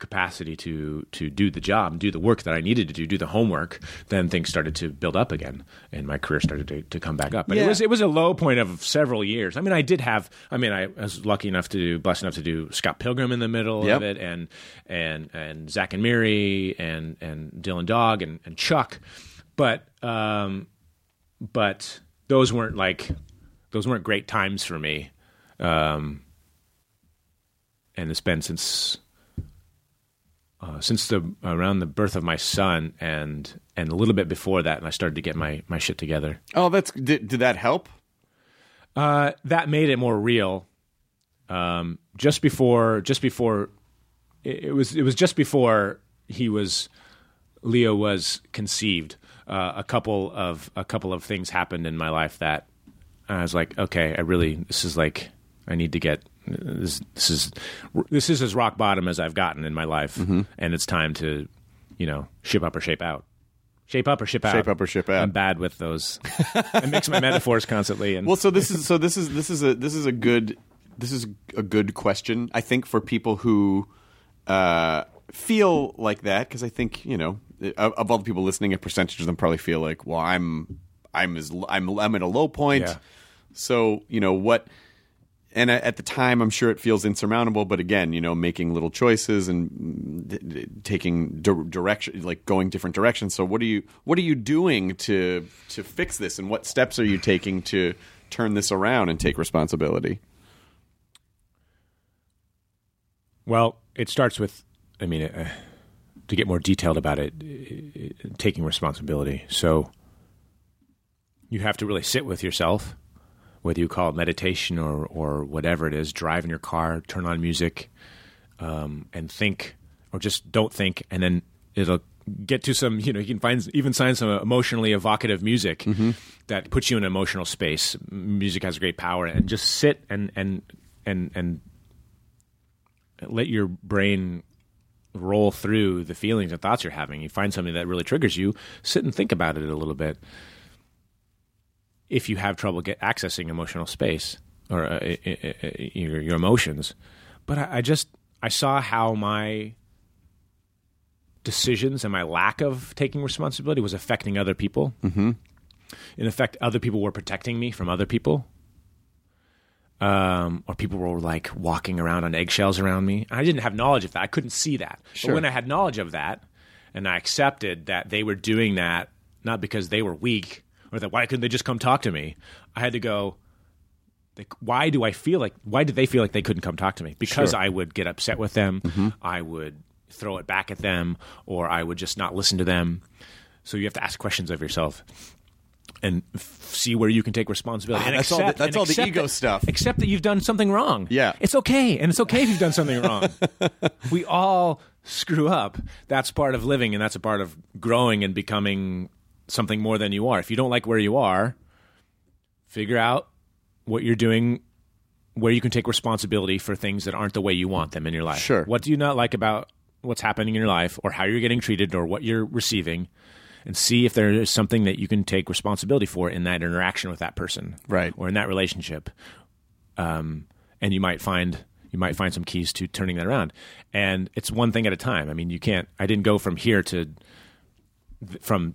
capacity to to do the job, do the work that I needed to do, do the homework, then things started to build up again, and my career started to, to come back up. But Yeah. it was it was a low point of several years. I mean, I did have. I mean, I was lucky enough to do, blessed enough to do Scott Pilgrim in the middle Yep. of it, and and and Zack and Miri, and and Dylan Dog, and, and Chuck, but um, but those weren't like those weren't great times for me. Um, and it's been since uh, since the around the birth of my son and and a little bit before that, and I started to get my my shit together. Oh, that's did, did that help? Uh, that made it more real. Um, just before, just before, it, it was it was just before he was Leo was conceived. Uh, a couple of a couple of things happened in my life that I was like, okay, I really this is like I need to get this. This is this is as rock bottom as I've gotten in my life, and it's time to, you know, ship up or shape out. Shape up or ship out. Shape up or ship out. I'm bad with those. I mix my metaphors constantly, and Well, so this is so this is this is a this is a good this is a good question I think for people who uh, feel like that because I think you know of, of all the people listening, a percentage of them probably feel like, well, I'm I'm as I'm I'm at a low point, Yeah. so you know what. And at the time, I'm sure it feels insurmountable. But again, you know, making little choices and d- d- taking di- direction, like going different directions. So, what are you what are you doing to to fix this? And what steps are you taking to turn this around and take responsibility? Well, it starts with, I mean, uh, to get more detailed about it, uh, taking responsibility. So you have to really sit with yourself, whether you call it meditation or, or whatever it is, drive in your car, turn on music, um, and think, or just don't think, and then it'll get to some, you know, you can find even find some emotionally evocative music that puts you in an emotional space. Music has great power, and just sit and and and and let your brain roll through the feelings and thoughts you're having. You find something that really triggers you, sit and think about it a little bit. If you have trouble get accessing emotional space or uh, i- i- i- your, your emotions, but I, I just I saw how my decisions and my lack of taking responsibility was affecting other people. Mm-hmm. In effect, other people were protecting me from other people um, or people were like walking around on eggshells around me. I didn't have knowledge of that. I couldn't see that. But when I had knowledge of that, and I accepted that they were doing that not because they were weak or that why couldn't they just come talk to me, I had to go. Like, why do I feel like? Why did they feel like they couldn't come talk to me? Because I would get upset with them. I would throw it back at them, or I would just not listen to them. So you have to ask questions of yourself and f- see where you can take responsibility. Ah, and that's all the- that's all the ego that- stuff. Accept that you've done something wrong. Yeah. it's okay, and it's okay if you've done something wrong. <laughs> we all screw up. That's part of living, and that's a part of growing and becoming something more than you are. If you don't like where you are, figure out what you're doing. Where you can take responsibility for things that aren't the way you want them in your life. Sure. What do you not like about what's happening in your life, or how you're getting treated, or what you're receiving, and see if there is something that you can take responsibility for in that interaction with that person, Right. or in that relationship. Um, and you might find you might find some keys to turning that around. And it's one thing at a time. I mean, you can't. I didn't go from here to from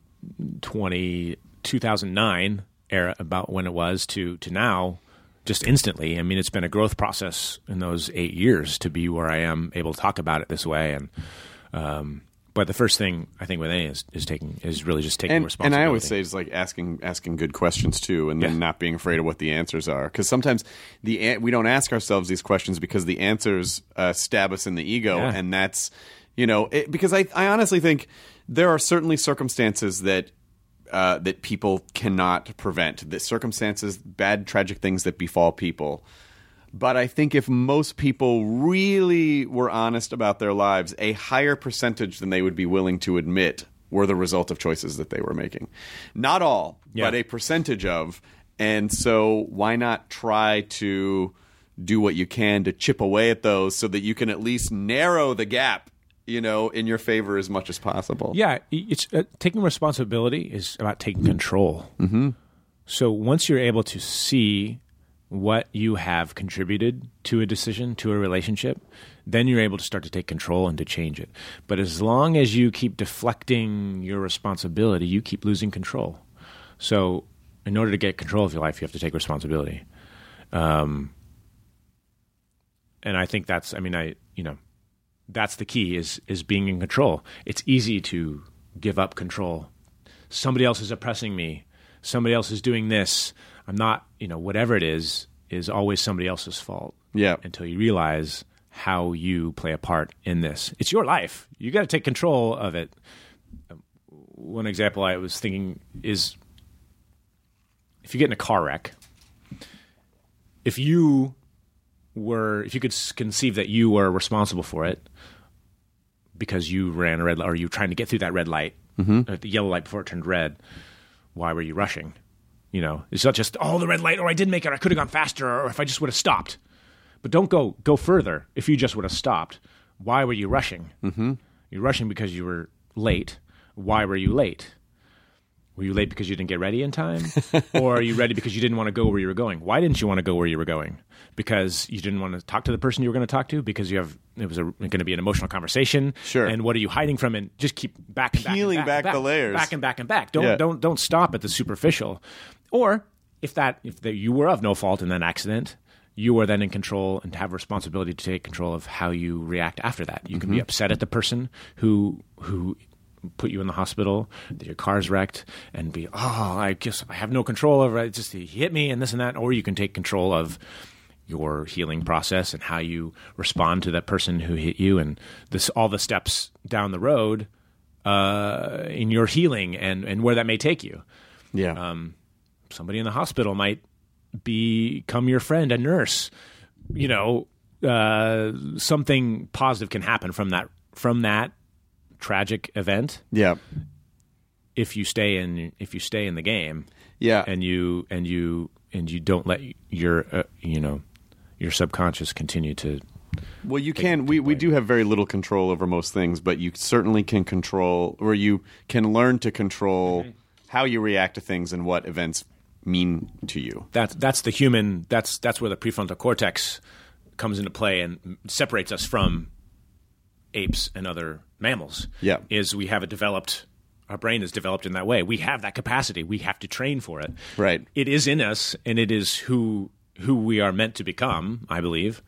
20, 2009 era about when it was to to now just instantly. I mean, it's been a growth process in those eight years to be where I am able to talk about it this way. And um, but the first thing I think with any is, is taking is really just taking and, and. I always say it's like asking asking good questions too, and then Yeah. not being afraid of what the answers are. Because sometimes the we don't ask ourselves these questions because the answers uh, stab us in the ego, Yeah. and that's you know it, because I I honestly think there are certainly circumstances that. Uh, that people cannot prevent. The circumstances, bad, tragic things that befall people. But I think if most people really were honest about their lives, a higher percentage than they would be willing to admit were the result of choices that they were making. Not all, Yeah. but a percentage of. And so why not try to do what you can to chip away at those so that you can at least narrow the gap, you know, in your favor as much as possible. Yeah, it's uh, taking responsibility is about taking control. Mm-hmm. So once you're able to see what you have contributed to a decision, to a relationship, then you're able to start to take control and to change it. But as long as you keep deflecting your responsibility, you keep losing control. So in order to get control of your life, you have to take responsibility. Um, and I think that's, I mean, I, you know, that's the key is is being in control. It's easy to give up control. Somebody else is oppressing me. Somebody else is doing this. I'm not, you know, whatever it is, is always somebody else's fault. Yeah. Until you realize how you play a part in this. It's your life. You got to take control of it. One example I was thinking is if you get in a car wreck, if you were if you could conceive that you were responsible for it because you ran a red light or you were trying to get through that red light, uh, the yellow light before it turned red, why were you rushing? You know, it's not just oh the red light or I didn't make it, I could have gone faster, or if I just would have stopped. But don't go go further. If you just would have stopped, why were you rushing? Mm-hmm. You're rushing because you were late. Why were you late? Were you late because you didn't get ready in time? <laughs> or are you ready because you didn't want to go where you were going? Why didn't you want to go where you were going? Because you didn't want to talk to the person you were going to talk to? Because you have it was going to be an emotional conversation. Sure. And what are you hiding from? And just keep back and back and Peeling and back the layers. Back and back and back. Don't Yeah. don't don't stop at the superficial. Or if that if the, you were of no fault in that accident, you are then in control and have responsibility to take control of how you react after that. You can Mm-hmm. be upset at the person who who put you in the hospital, that your car's wrecked, and be oh, I guess I have no control over it. Just he hit me and this and that. Or you can take control of your healing process and how you respond to that person who hit you, and this all the steps down the road uh, in your healing and and where that may take you Yeah. somebody in the hospital might become your friend, a nurse. You know, uh, something positive can happen from that from that tragic event yeah. if you stay in if you stay in the game Yeah. and you and you and you don't let your uh, you know your subconscious continue to Well, you can. We, we do have very little control over most things, but you certainly can control, or you can learn to control how you react to things and what events mean to you. that's that's the human that's that's where the prefrontal cortex comes into play and separates us from apes and other mammals. Yeah. is we have a developed our brain is developed in that way. We have that capacity. We have to train for it. Right. It is in us, and it is who who we are meant to become. I believe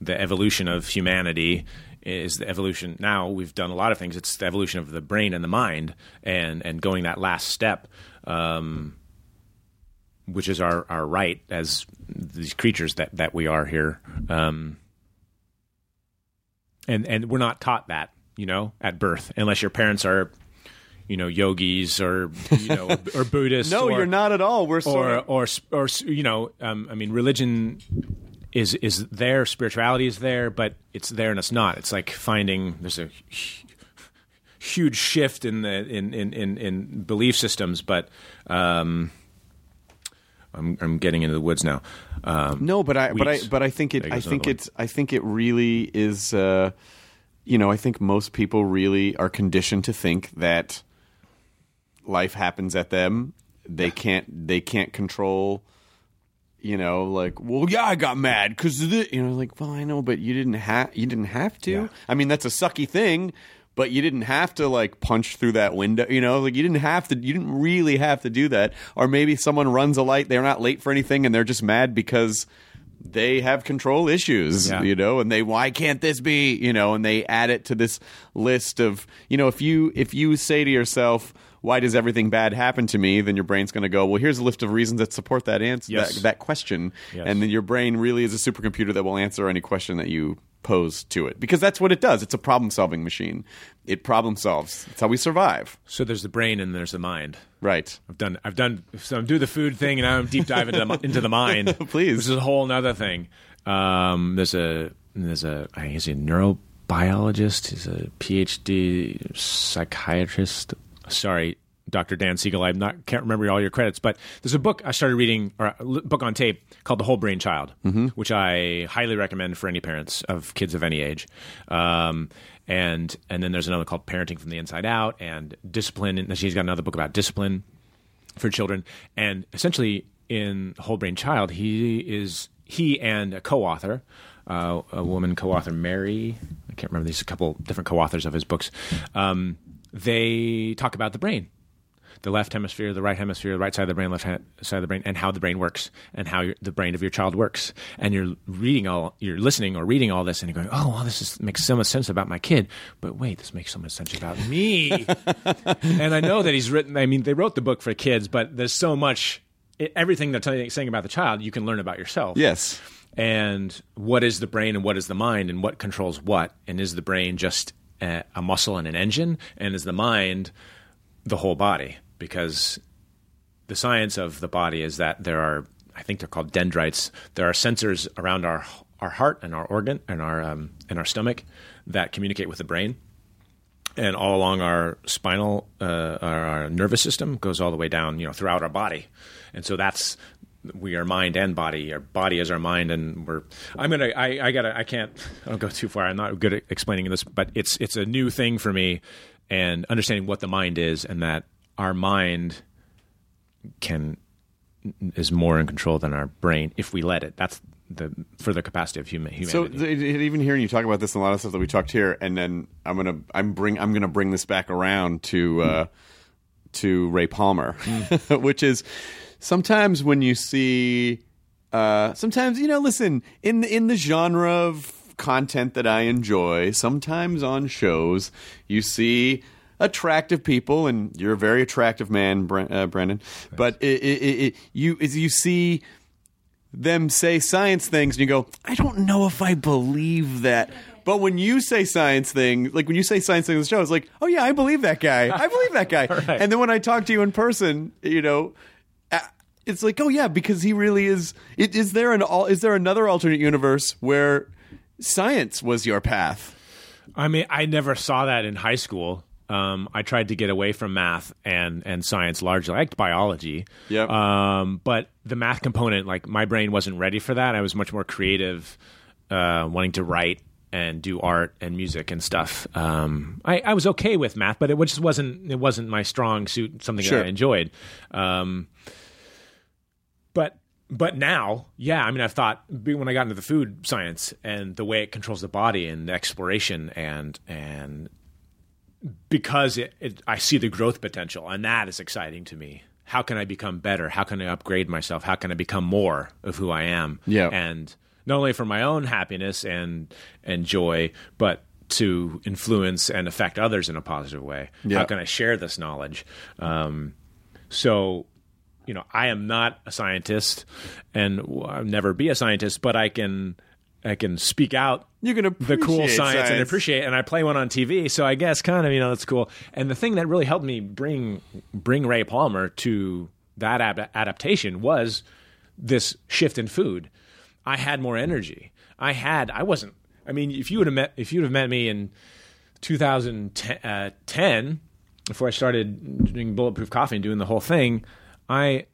the evolution of humanity is the evolution. Now we've done a lot of things. It's the evolution of the brain and the mind, and and going that last step. Um, which is our, our right as these creatures that, that we are here. Um, and and we're not taught that, you know, at birth, unless your parents are, you know, yogis or you know <laughs> or Buddhists. No, or, you're not at all. We're sort Or or or you know, um, I mean, religion is is there, spirituality is there, but it's there and it's not. It's like finding there's a huge shift in the in in in, in belief systems, but. Um, I'm, I'm getting into the woods now. Um, No, but I but I but I think it I think it's I think it really is uh you know, I think most people really are conditioned to think that life happens at them. They can't they can't control you know, like, well, yeah, I got mad because of. You know, like, well, I know, but you didn't have you didn't have to. Yeah. I mean, that's a sucky thing, but you didn't have to like punch through that window. You know, like you didn't have to. You didn't really have to do that. Or maybe someone runs a light, they're not late for anything, and they're just mad because they have control issues. Yeah. You know, and they why can't this be? You know, and they add it to this list of you know if you if you say to yourself. Why does everything bad happen to me? Then your brain's going to go, well, here's a list of reasons that support that answer, Yes. that, that question, Yes. and then your brain really is a supercomputer that will answer any question that you pose to it because that's what it does. It's a problem-solving machine. It problem solves. It's how we survive. so there's the brain and there's the mind. Right. I've done. I've done. So I'm doing the food thing, and now I'm deep diving into the, into the mind. <laughs> Please. This is a whole other thing. Um, there's a there's a I think he's a neurobiologist. He's a PhD psychiatrist. sorry, Dr. Dan Siegel, I not can't remember all your credits, but there's a book I started reading, or book on tape called The Whole Brain Child, which I highly recommend for any parents of kids of any age. Um, and and then there's another called Parenting from the Inside Out and Discipline. And she's got another book about discipline for children. And essentially, in Whole Brain Child, he is he and a co-author, uh, a woman co-author, Mary. I can't remember. There's a couple different co-authors of his books. Um, they talk about the brain, the left hemisphere, the right hemisphere, the right side of the brain, left ha- side of the brain, and how the brain works, and how your, the brain of your child works. And you're reading all, you're listening or reading all this, and you're going, "Oh, well, this is, makes so much sense about my kid." But wait, this makes so much sense about me. <laughs> and I know that he's written. I mean, they wrote the book for kids, but there's so much. Everything they're telling, saying about the child, you can learn about yourself Yes. and what is the brain and what is the mind and what controls what and is the brain just a muscle and an engine and is the mind the whole body because the science of the body is that there are i think they're called dendrites there are sensors around our our heart and our organ and our um, and our stomach that communicate with the brain and all along our spinal, uh, our, nervous system goes all the way down, you know, throughout our body, and so that's we are mind and body. Our body is our mind, and we're. I'm gonna. I, I gotta. I can't. <laughs> I don't go too far. I'm not good at explaining this, but it's it's a new thing for me, and understanding what the mind is, and that our mind can is more in control than our brain if we let it. That's the further capacity of human So humanity. th- even hearing you talk about this and a lot of stuff that we talked here, and then I'm gonna I'm bring I'm gonna bring this back around to uh, to Ray Palmer, <laughs> which is sometimes when you see uh, sometimes you know listen in the, in the genre of content that I enjoy, sometimes on shows you see attractive people, and you're a very attractive man, Bra- uh, Brandon. But it, it, it, you as you see them say science things and you go, I don't know if I believe that. But when you say science things, like when you say science things on the show, it's like, oh yeah, I believe that guy. I believe that guy. <laughs> And then when I talk to you in person, you know, it's like, oh yeah, because he really is. It, is there an is there another alternate universe where science was your path? I mean, I never saw that in high school. Um, I tried to get away from math and, and science largely. I liked biology. Yep. Um, but the math component, like my brain wasn't ready for that. I was much more creative, uh, wanting to write and do art and music and stuff. Um, I, I was okay with math, but it just wasn't it wasn't my strong suit. Something Sure. that I enjoyed. Um, but but now, yeah, I mean, I've thought when I got into the food science and the way it controls the body and the exploration and and because it, it, I see the growth potential, and that is exciting to me. How can I become better? How can I upgrade myself? How can I become more of who I am? Yeah. and not only for my own happiness and and joy, but to influence and affect others in a positive way. Yeah. How can I share this knowledge? Um, so you know, I am not a scientist, and I'll never be a scientist, but I can, I can speak out. You can the cool appreciate science, and science. appreciate, and I play one on TV, so I guess kind of you know that's cool. And the thing that really helped me bring bring Ray Palmer to that adaptation was this shift in food. I had more energy. I had. I wasn't. I mean, if you would have met, if you'd have met me in 2010, uh, 10, before I started doing bulletproof coffee and doing the whole thing, I, I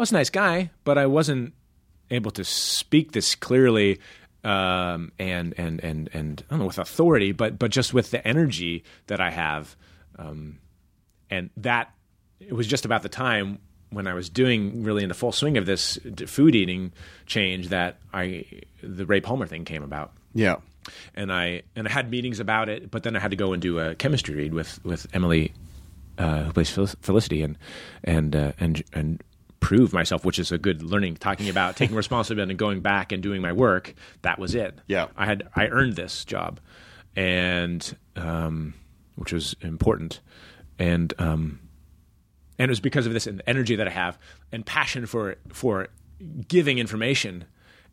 was a nice guy, but I wasn't able to speak this clearly um, and and and and I don't know with authority, but but just with the energy that I have, um, and that it was just about the time when I was doing really in the full swing of this food eating change that I the Ray Palmer thing came about Yeah. and I and I had meetings about it, but then I had to go and do a chemistry read with with Emily, uh, who plays Felicity, and and uh, and and prove myself, which is a good learning. Talking about taking <laughs> responsibility and going back and doing my work. That was it. Yeah. I had I earned this job, and um, which was important, and um, and it was because of this and the energy that I have and passion for for giving information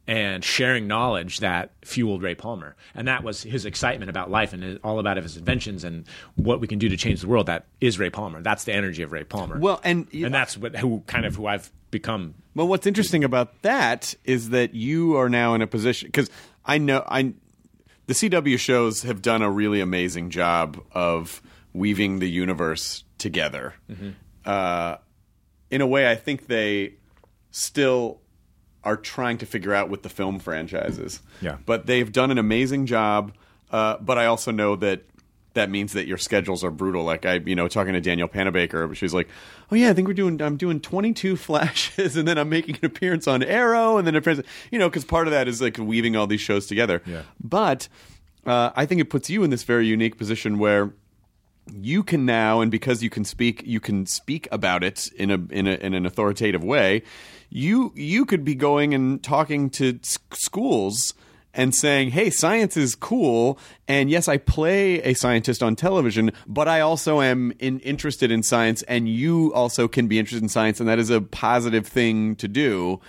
and sharing knowledge that fueled Ray Palmer, and that was his excitement about life and all about his inventions and what we can do to change the world. That is Ray Palmer. That's the energy of Ray Palmer. Well, and and that's what who kind of who I've become. Well, what's interesting about that is that you are now in a position because I know I the CW shows have done a really amazing job of weaving the universe together. Uh, in a way, I think they still are trying to figure out with the film franchises. Yeah. But they've done an amazing job. Uh, but I also know that that means that your schedules are brutal. Like I, you know, talking to Danielle Panabaker, she's like, "Oh yeah, I think we're doing. I'm doing 22 <laughs> flashes, and then I'm making an appearance on Arrow, and then appearance, you know, because part of that is like weaving all these shows together. Yeah. But uh, I think it puts you in this very unique position where you can now, and because you can speak, you can speak about it in a in a in an authoritative way. You you could be going and talking to s- schools and saying, "Hey, science is cool, and yes, I play a scientist on television, but I also am in, interested in science, and you also can be interested in science, and that is a positive thing to do."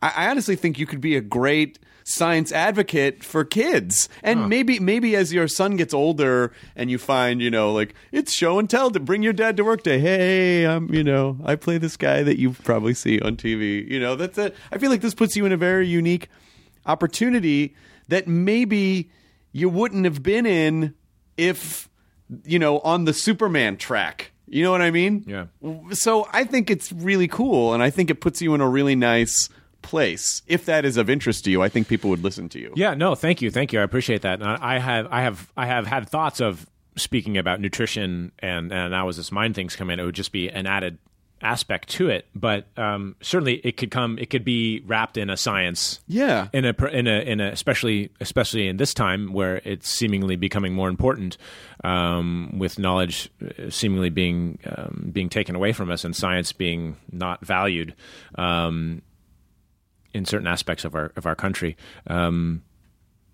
I, I honestly think you could be a great science advocate for kids. And maybe maybe as your son gets older and you find, you know, like it's show and tell to bring your dad to work day. Hey, I'm, you know, I play this guy that you probably see on TV. You know, that's it. I feel like this puts you in a very unique opportunity that maybe you wouldn't have been in if you know on the Superman track. You know what I mean? Yeah. So I think it's really cool, and I think it puts you in a really nice place. If that is of interest to you, I think people would listen to you. Yeah, no, thank you, thank you. I appreciate that. And I have, I have, I have had thoughts of speaking about nutrition, and and now as this mind things come in, it would just be an added aspect to it. But um, certainly, it could come, it could be wrapped in a science. Yeah. in a in a in a especially especially in this time where it's seemingly becoming more important, um, with knowledge uh, seemingly being um, being taken away from us and science being not valued. Um, in certain aspects of our of our country, um,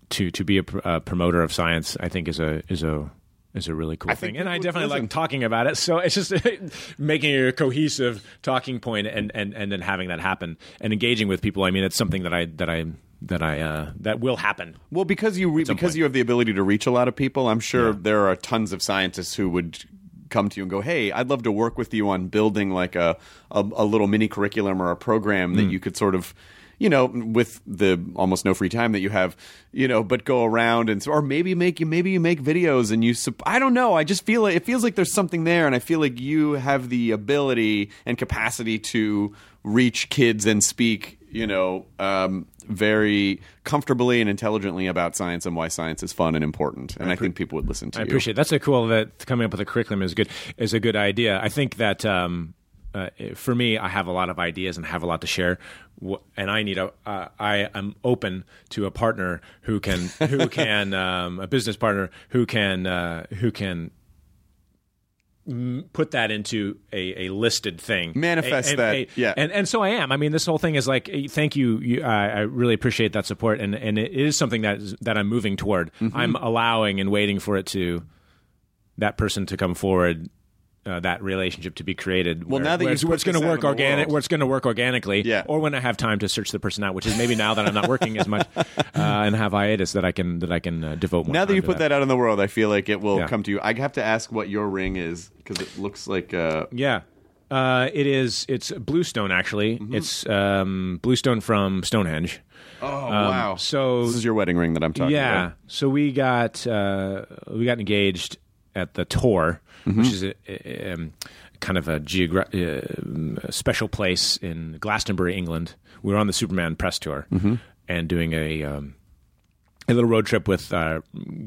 to to be a, pr- a promoter of science, I think is a is a is a really cool I thing, and I definitely like talking about it. So it's just <laughs> making a cohesive talking point and, and and then having that happen and engaging with people. I mean, it's something that I that I that I uh, that will happen. Well, because you re- because point. you have the ability to reach a lot of people, I'm sure there are tons of scientists who would come to you and go, "Hey, I'd love to work with you on building like a a, a little mini curriculum or a program that you could sort of." You know, with the almost no free time that you have, you know, but go around and or maybe make you maybe you make videos and you. I don't know. I just feel like it feels like there's something there, and I feel like you have the ability and capacity to reach kids and speak you know, um, very comfortably and intelligently about science and why science is fun and important. And I, think people would listen to I you. appreciate that's a cool that coming up with a curriculum is good is a good idea. I think that um, uh, for me, I have a lot of ideas and have a lot to share, and I need a uh, I am open to a partner who can <laughs> who can um, a business partner who can uh, who can put that into a, a listed thing Manifest A- a- that, a- yeah. and and so I am I mean this whole thing is like eh, thank you, you I, I really appreciate that support and and it is something that is, that I'm moving toward Mm-hmm. I'm allowing and waiting for it to that person to come forward uh, that relationship to be created. Well, where, now that where where it's going to work organic, where it's going to work organically, Yeah. or when I have time to search the person out, which is maybe now that I'm not working as much <laughs> uh, and have hiatus that I can that I can uh, devote more. now that you put that. out in the world, I feel like it will Yeah. come to you. I have to ask what your ring is because it looks like. Uh, Yeah. Uh, it is. It's bluestone. Actually, Mm-hmm. it's um, bluestone from Stonehenge. oh Um, wow! So this is your wedding ring that I'm talking yeah. about. Yeah. So we got uh, we got engaged at the Tor, Mm-hmm. which is a, a- um, kind of a geogra- uh, special place in Glastonbury, England. We were on the Superman press tour Mm-hmm. and doing a. Um, a little road trip with uh,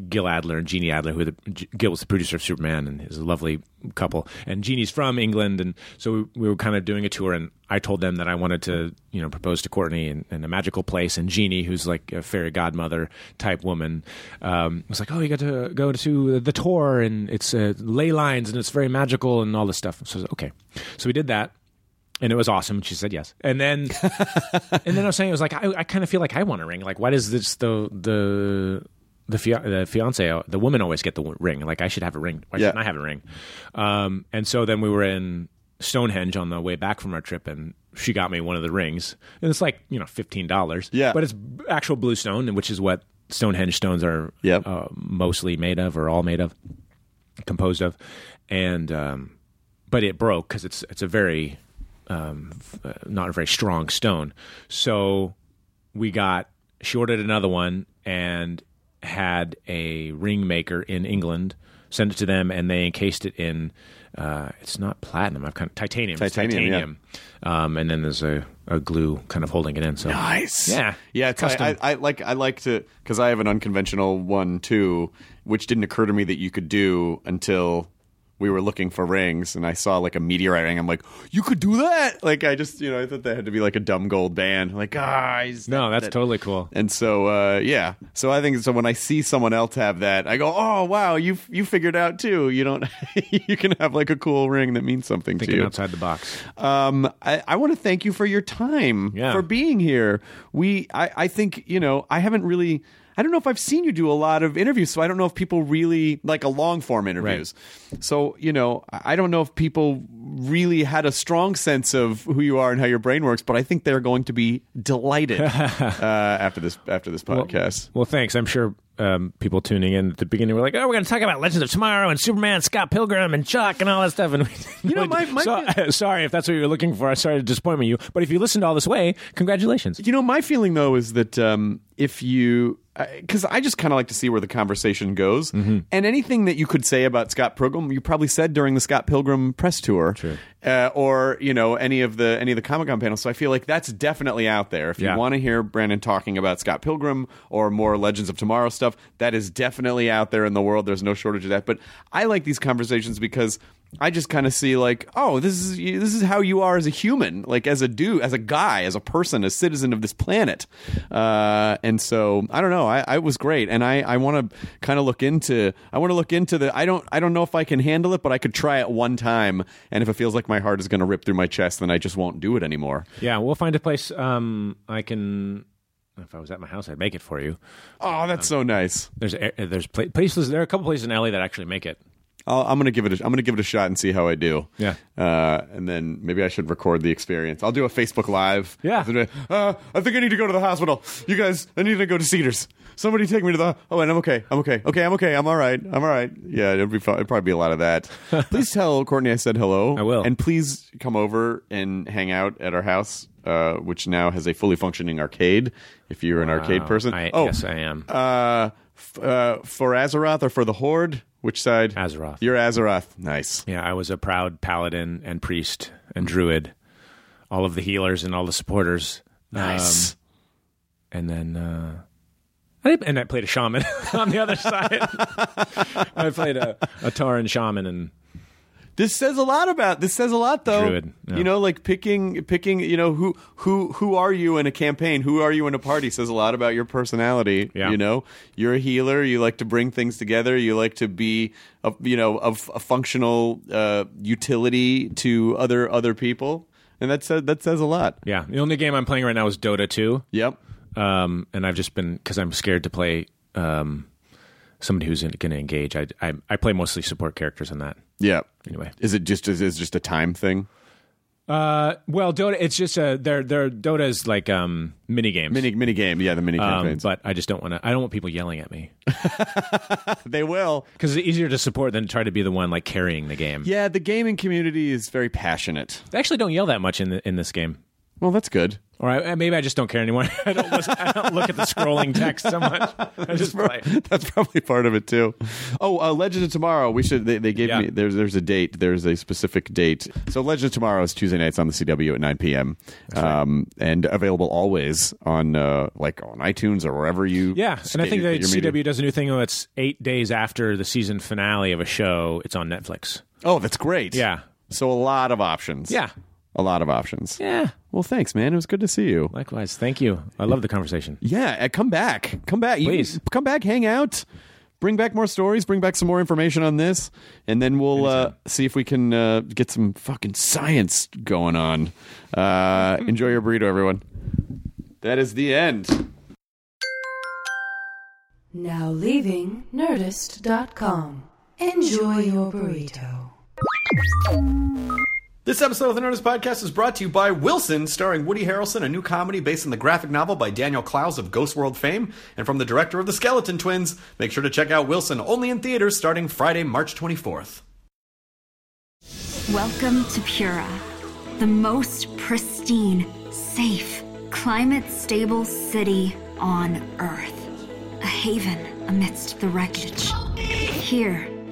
Gil Adler and Jeannie Adler, who the, Gil was the producer of Superman and is a lovely couple. And Jeannie's from England, and so we, we were kind of doing a Tor. And I told them that I wanted to, you know, propose to Courtney in, in a magical place. And Jeannie, who's like a fairy godmother type woman, um, was like, "Oh, you got to go to the tour, and it's uh, ley lines, and it's very magical, and all this stuff." So I was okay, so we did that and it was awesome. She said yes, and then <laughs> and then I was saying it was like I, I kind of feel like I want a ring. Like, why does this the the the, fia- the fiance the woman always get the ring? Like, I should have a ring. Why Yeah. shouldn't I have a ring? Um, and so then we were in Stonehenge on the way back from our trip, and she got me one of the rings, and it's like you know fifteen dollars. Yeah. but it's actual blue stone, which is what Stonehenge stones are Yep. uh, mostly made of, or all made of, composed of, and um, but it broke because it's it's a very um, not a very strong stone. So we got she ordered another one and had a ring maker in England send it to them, and they encased it in. Uh, it's not platinum. I've kind of titanium. It's Titanium, yeah. Um, and then there's a, a glue kind of holding it in. So Nice. Yeah. Yeah. It's, Custom. I, I, I like. I like to because I have an unconventional one too, which didn't occur to me that you could do until we were looking for rings, and I saw like a meteorite ring. I'm like, you could do that. Like I just, you know, I thought that had to be like a dumb gold band. Like, guys. No, that's totally cool. And so, uh, yeah. So I think so. When I see someone else have that, I go, "Oh, wow! You you figured out too. You don't. <laughs> you can have like a cool ring that means something to you." outside the box. Um, I, I want to thank you for your time, Yeah. for being here. We, I, I think, you know, I haven't really, I don't know if I've seen you do a lot of interviews, so I don't know if people really like a long form interviews. So, you know, I I don't know if people really had a strong sense of who you are and how your brain works, but I think they're going to be delighted <laughs> uh, after this after this podcast. Well, thanks. I'm sure um, people tuning in at the beginning were like, "Oh, we're going to talk about Legends of Tomorrow and Superman, Scott Pilgrim, and Chuck, and all that stuff." And we <laughs> You know, <laughs> my- my- so, sorry if that's what you're looking for. Sorry to disappoint you, but if you listened all this way, congratulations. You know, my feeling though is that um, if you, because I just kind of like to see where the conversation goes, Mm-hmm. and anything that you could say about Scott Pilgrim, you probably said during the Scott Pilgrim press tour, true uh, or you know any of the any of the Comic Con panels. So I feel like that's definitely out there. If Yeah. you want to hear Brandon talking about Scott Pilgrim or more Legends of Tomorrow stuff, that is definitely out there in the world. There's no shortage of that. But I like these conversations because. I just kind of see like, oh, this is this is how you are as a human, like as a dude, as a guy, as a person, a citizen of this planet. Uh, and so I don't know. I, I was great, and I, I want to kind of look into. I want to look into the. I don't I don't know if I can handle it, but I could try it one time, and if it feels like my heart is going to rip through my chest, then I just won't do it anymore. Yeah, we'll find a place. Um, I can. If I was at my house, I'd make it for you. Oh, that's so nice. There's there's pla- places. There are a couple places in LA that actually make it. I'll, I'm gonna give it. A, I'm gonna give it a shot and see how I do. Yeah. Uh, and then maybe I should record the experience. I'll do a Facebook Live. Yeah. Uh, I think I need to go to the hospital. You guys, I need to go to Cedars. Somebody take me to the. Oh, and I'm okay. I'm okay. Okay, I'm okay. I'm all right. I'm all right. Yeah, it'll be fun. It'll probably be a lot of that. <laughs> please tell Courtney I said hello. I will. And please come over and hang out at our house, uh, which now has a fully functioning arcade. If you're an arcade person. I, oh, yes, I am. uh, f- uh, for Azeroth or for the Horde? Which side? Azeroth. You're Azeroth. Nice. Yeah, I was a proud paladin and priest and druid, all of the healers and all the supporters. Nice. Um, and then, uh, I and I played a shaman <laughs> on the other side. <laughs> I played a, a Tauren shaman, and this says a lot about. This says a lot, though. Druid, yeah. You know, like picking, picking. You know, who, who, who are you in a campaign? Who are you in a party? Says a lot about your personality. Yeah. You know, you're a healer. You like to bring things together. You like to be, a, you know, of a functional uh, utility to other other people, and that says that says a lot. yeah, the only game I'm playing right now is Dota 2. Yep. Um, and I've just been because I'm scared to play um, somebody who's going to engage. I, I I play mostly support characters in that. Yeah. Anyway, Is it just is it just a time thing? uh, well, Dota, it's just a they're they're Dota is like um mini games. Mini mini game. Yeah, the mini um, campaigns. but I just don't want to. I don't want people yelling at me <laughs> they will. because it's easier to support than try to be the one like carrying the game. Yeah, the gaming community is very passionate. They actually don't yell that much in the, in this game. Well, that's good. Or I, maybe I just don't care anymore. <laughs> I don't, listen, I don't look at the scrolling text so much. <laughs> I just play. That's probably part of it too. Oh, uh, Legend of Tomorrow. We should. They, they gave Yeah. me. There's there's a date. There's a specific date. So Legend of Tomorrow is Tuesday nights on the CW at 9 p.m. Um, and available always on uh, like on iTunes or wherever you. Yeah, and I think your- that your media. CW does a new thing. where It's eight days after the season finale of a show. It's on Netflix. Oh, that's great. Yeah, So a lot of options. yeah, A lot of options. yeah. Well, thanks, man. It was good to see you. Likewise. Thank you. I love the conversation. Yeah, uh, come back. Come back. You- Please. come back, hang out. Bring back more stories, bring back some more information on this, and then we'll uh, see if we can uh, get some fucking science going on. Uh, enjoy your burrito, everyone. That is the end. Now leaving Nerdist.com. Enjoy your burrito. This episode of the Nerdist Podcast is brought to you by Wilson, starring Woody Harrelson, a new comedy based on the graphic novel by Daniel Clowes of Ghost World fame, and from the director of The Skeleton Twins. Make sure to check out Wilson, only in theaters starting Friday, March 24th. Welcome to Pura, the most pristine, safe, climate stable city on Earth. A haven amidst the wreckage. Here,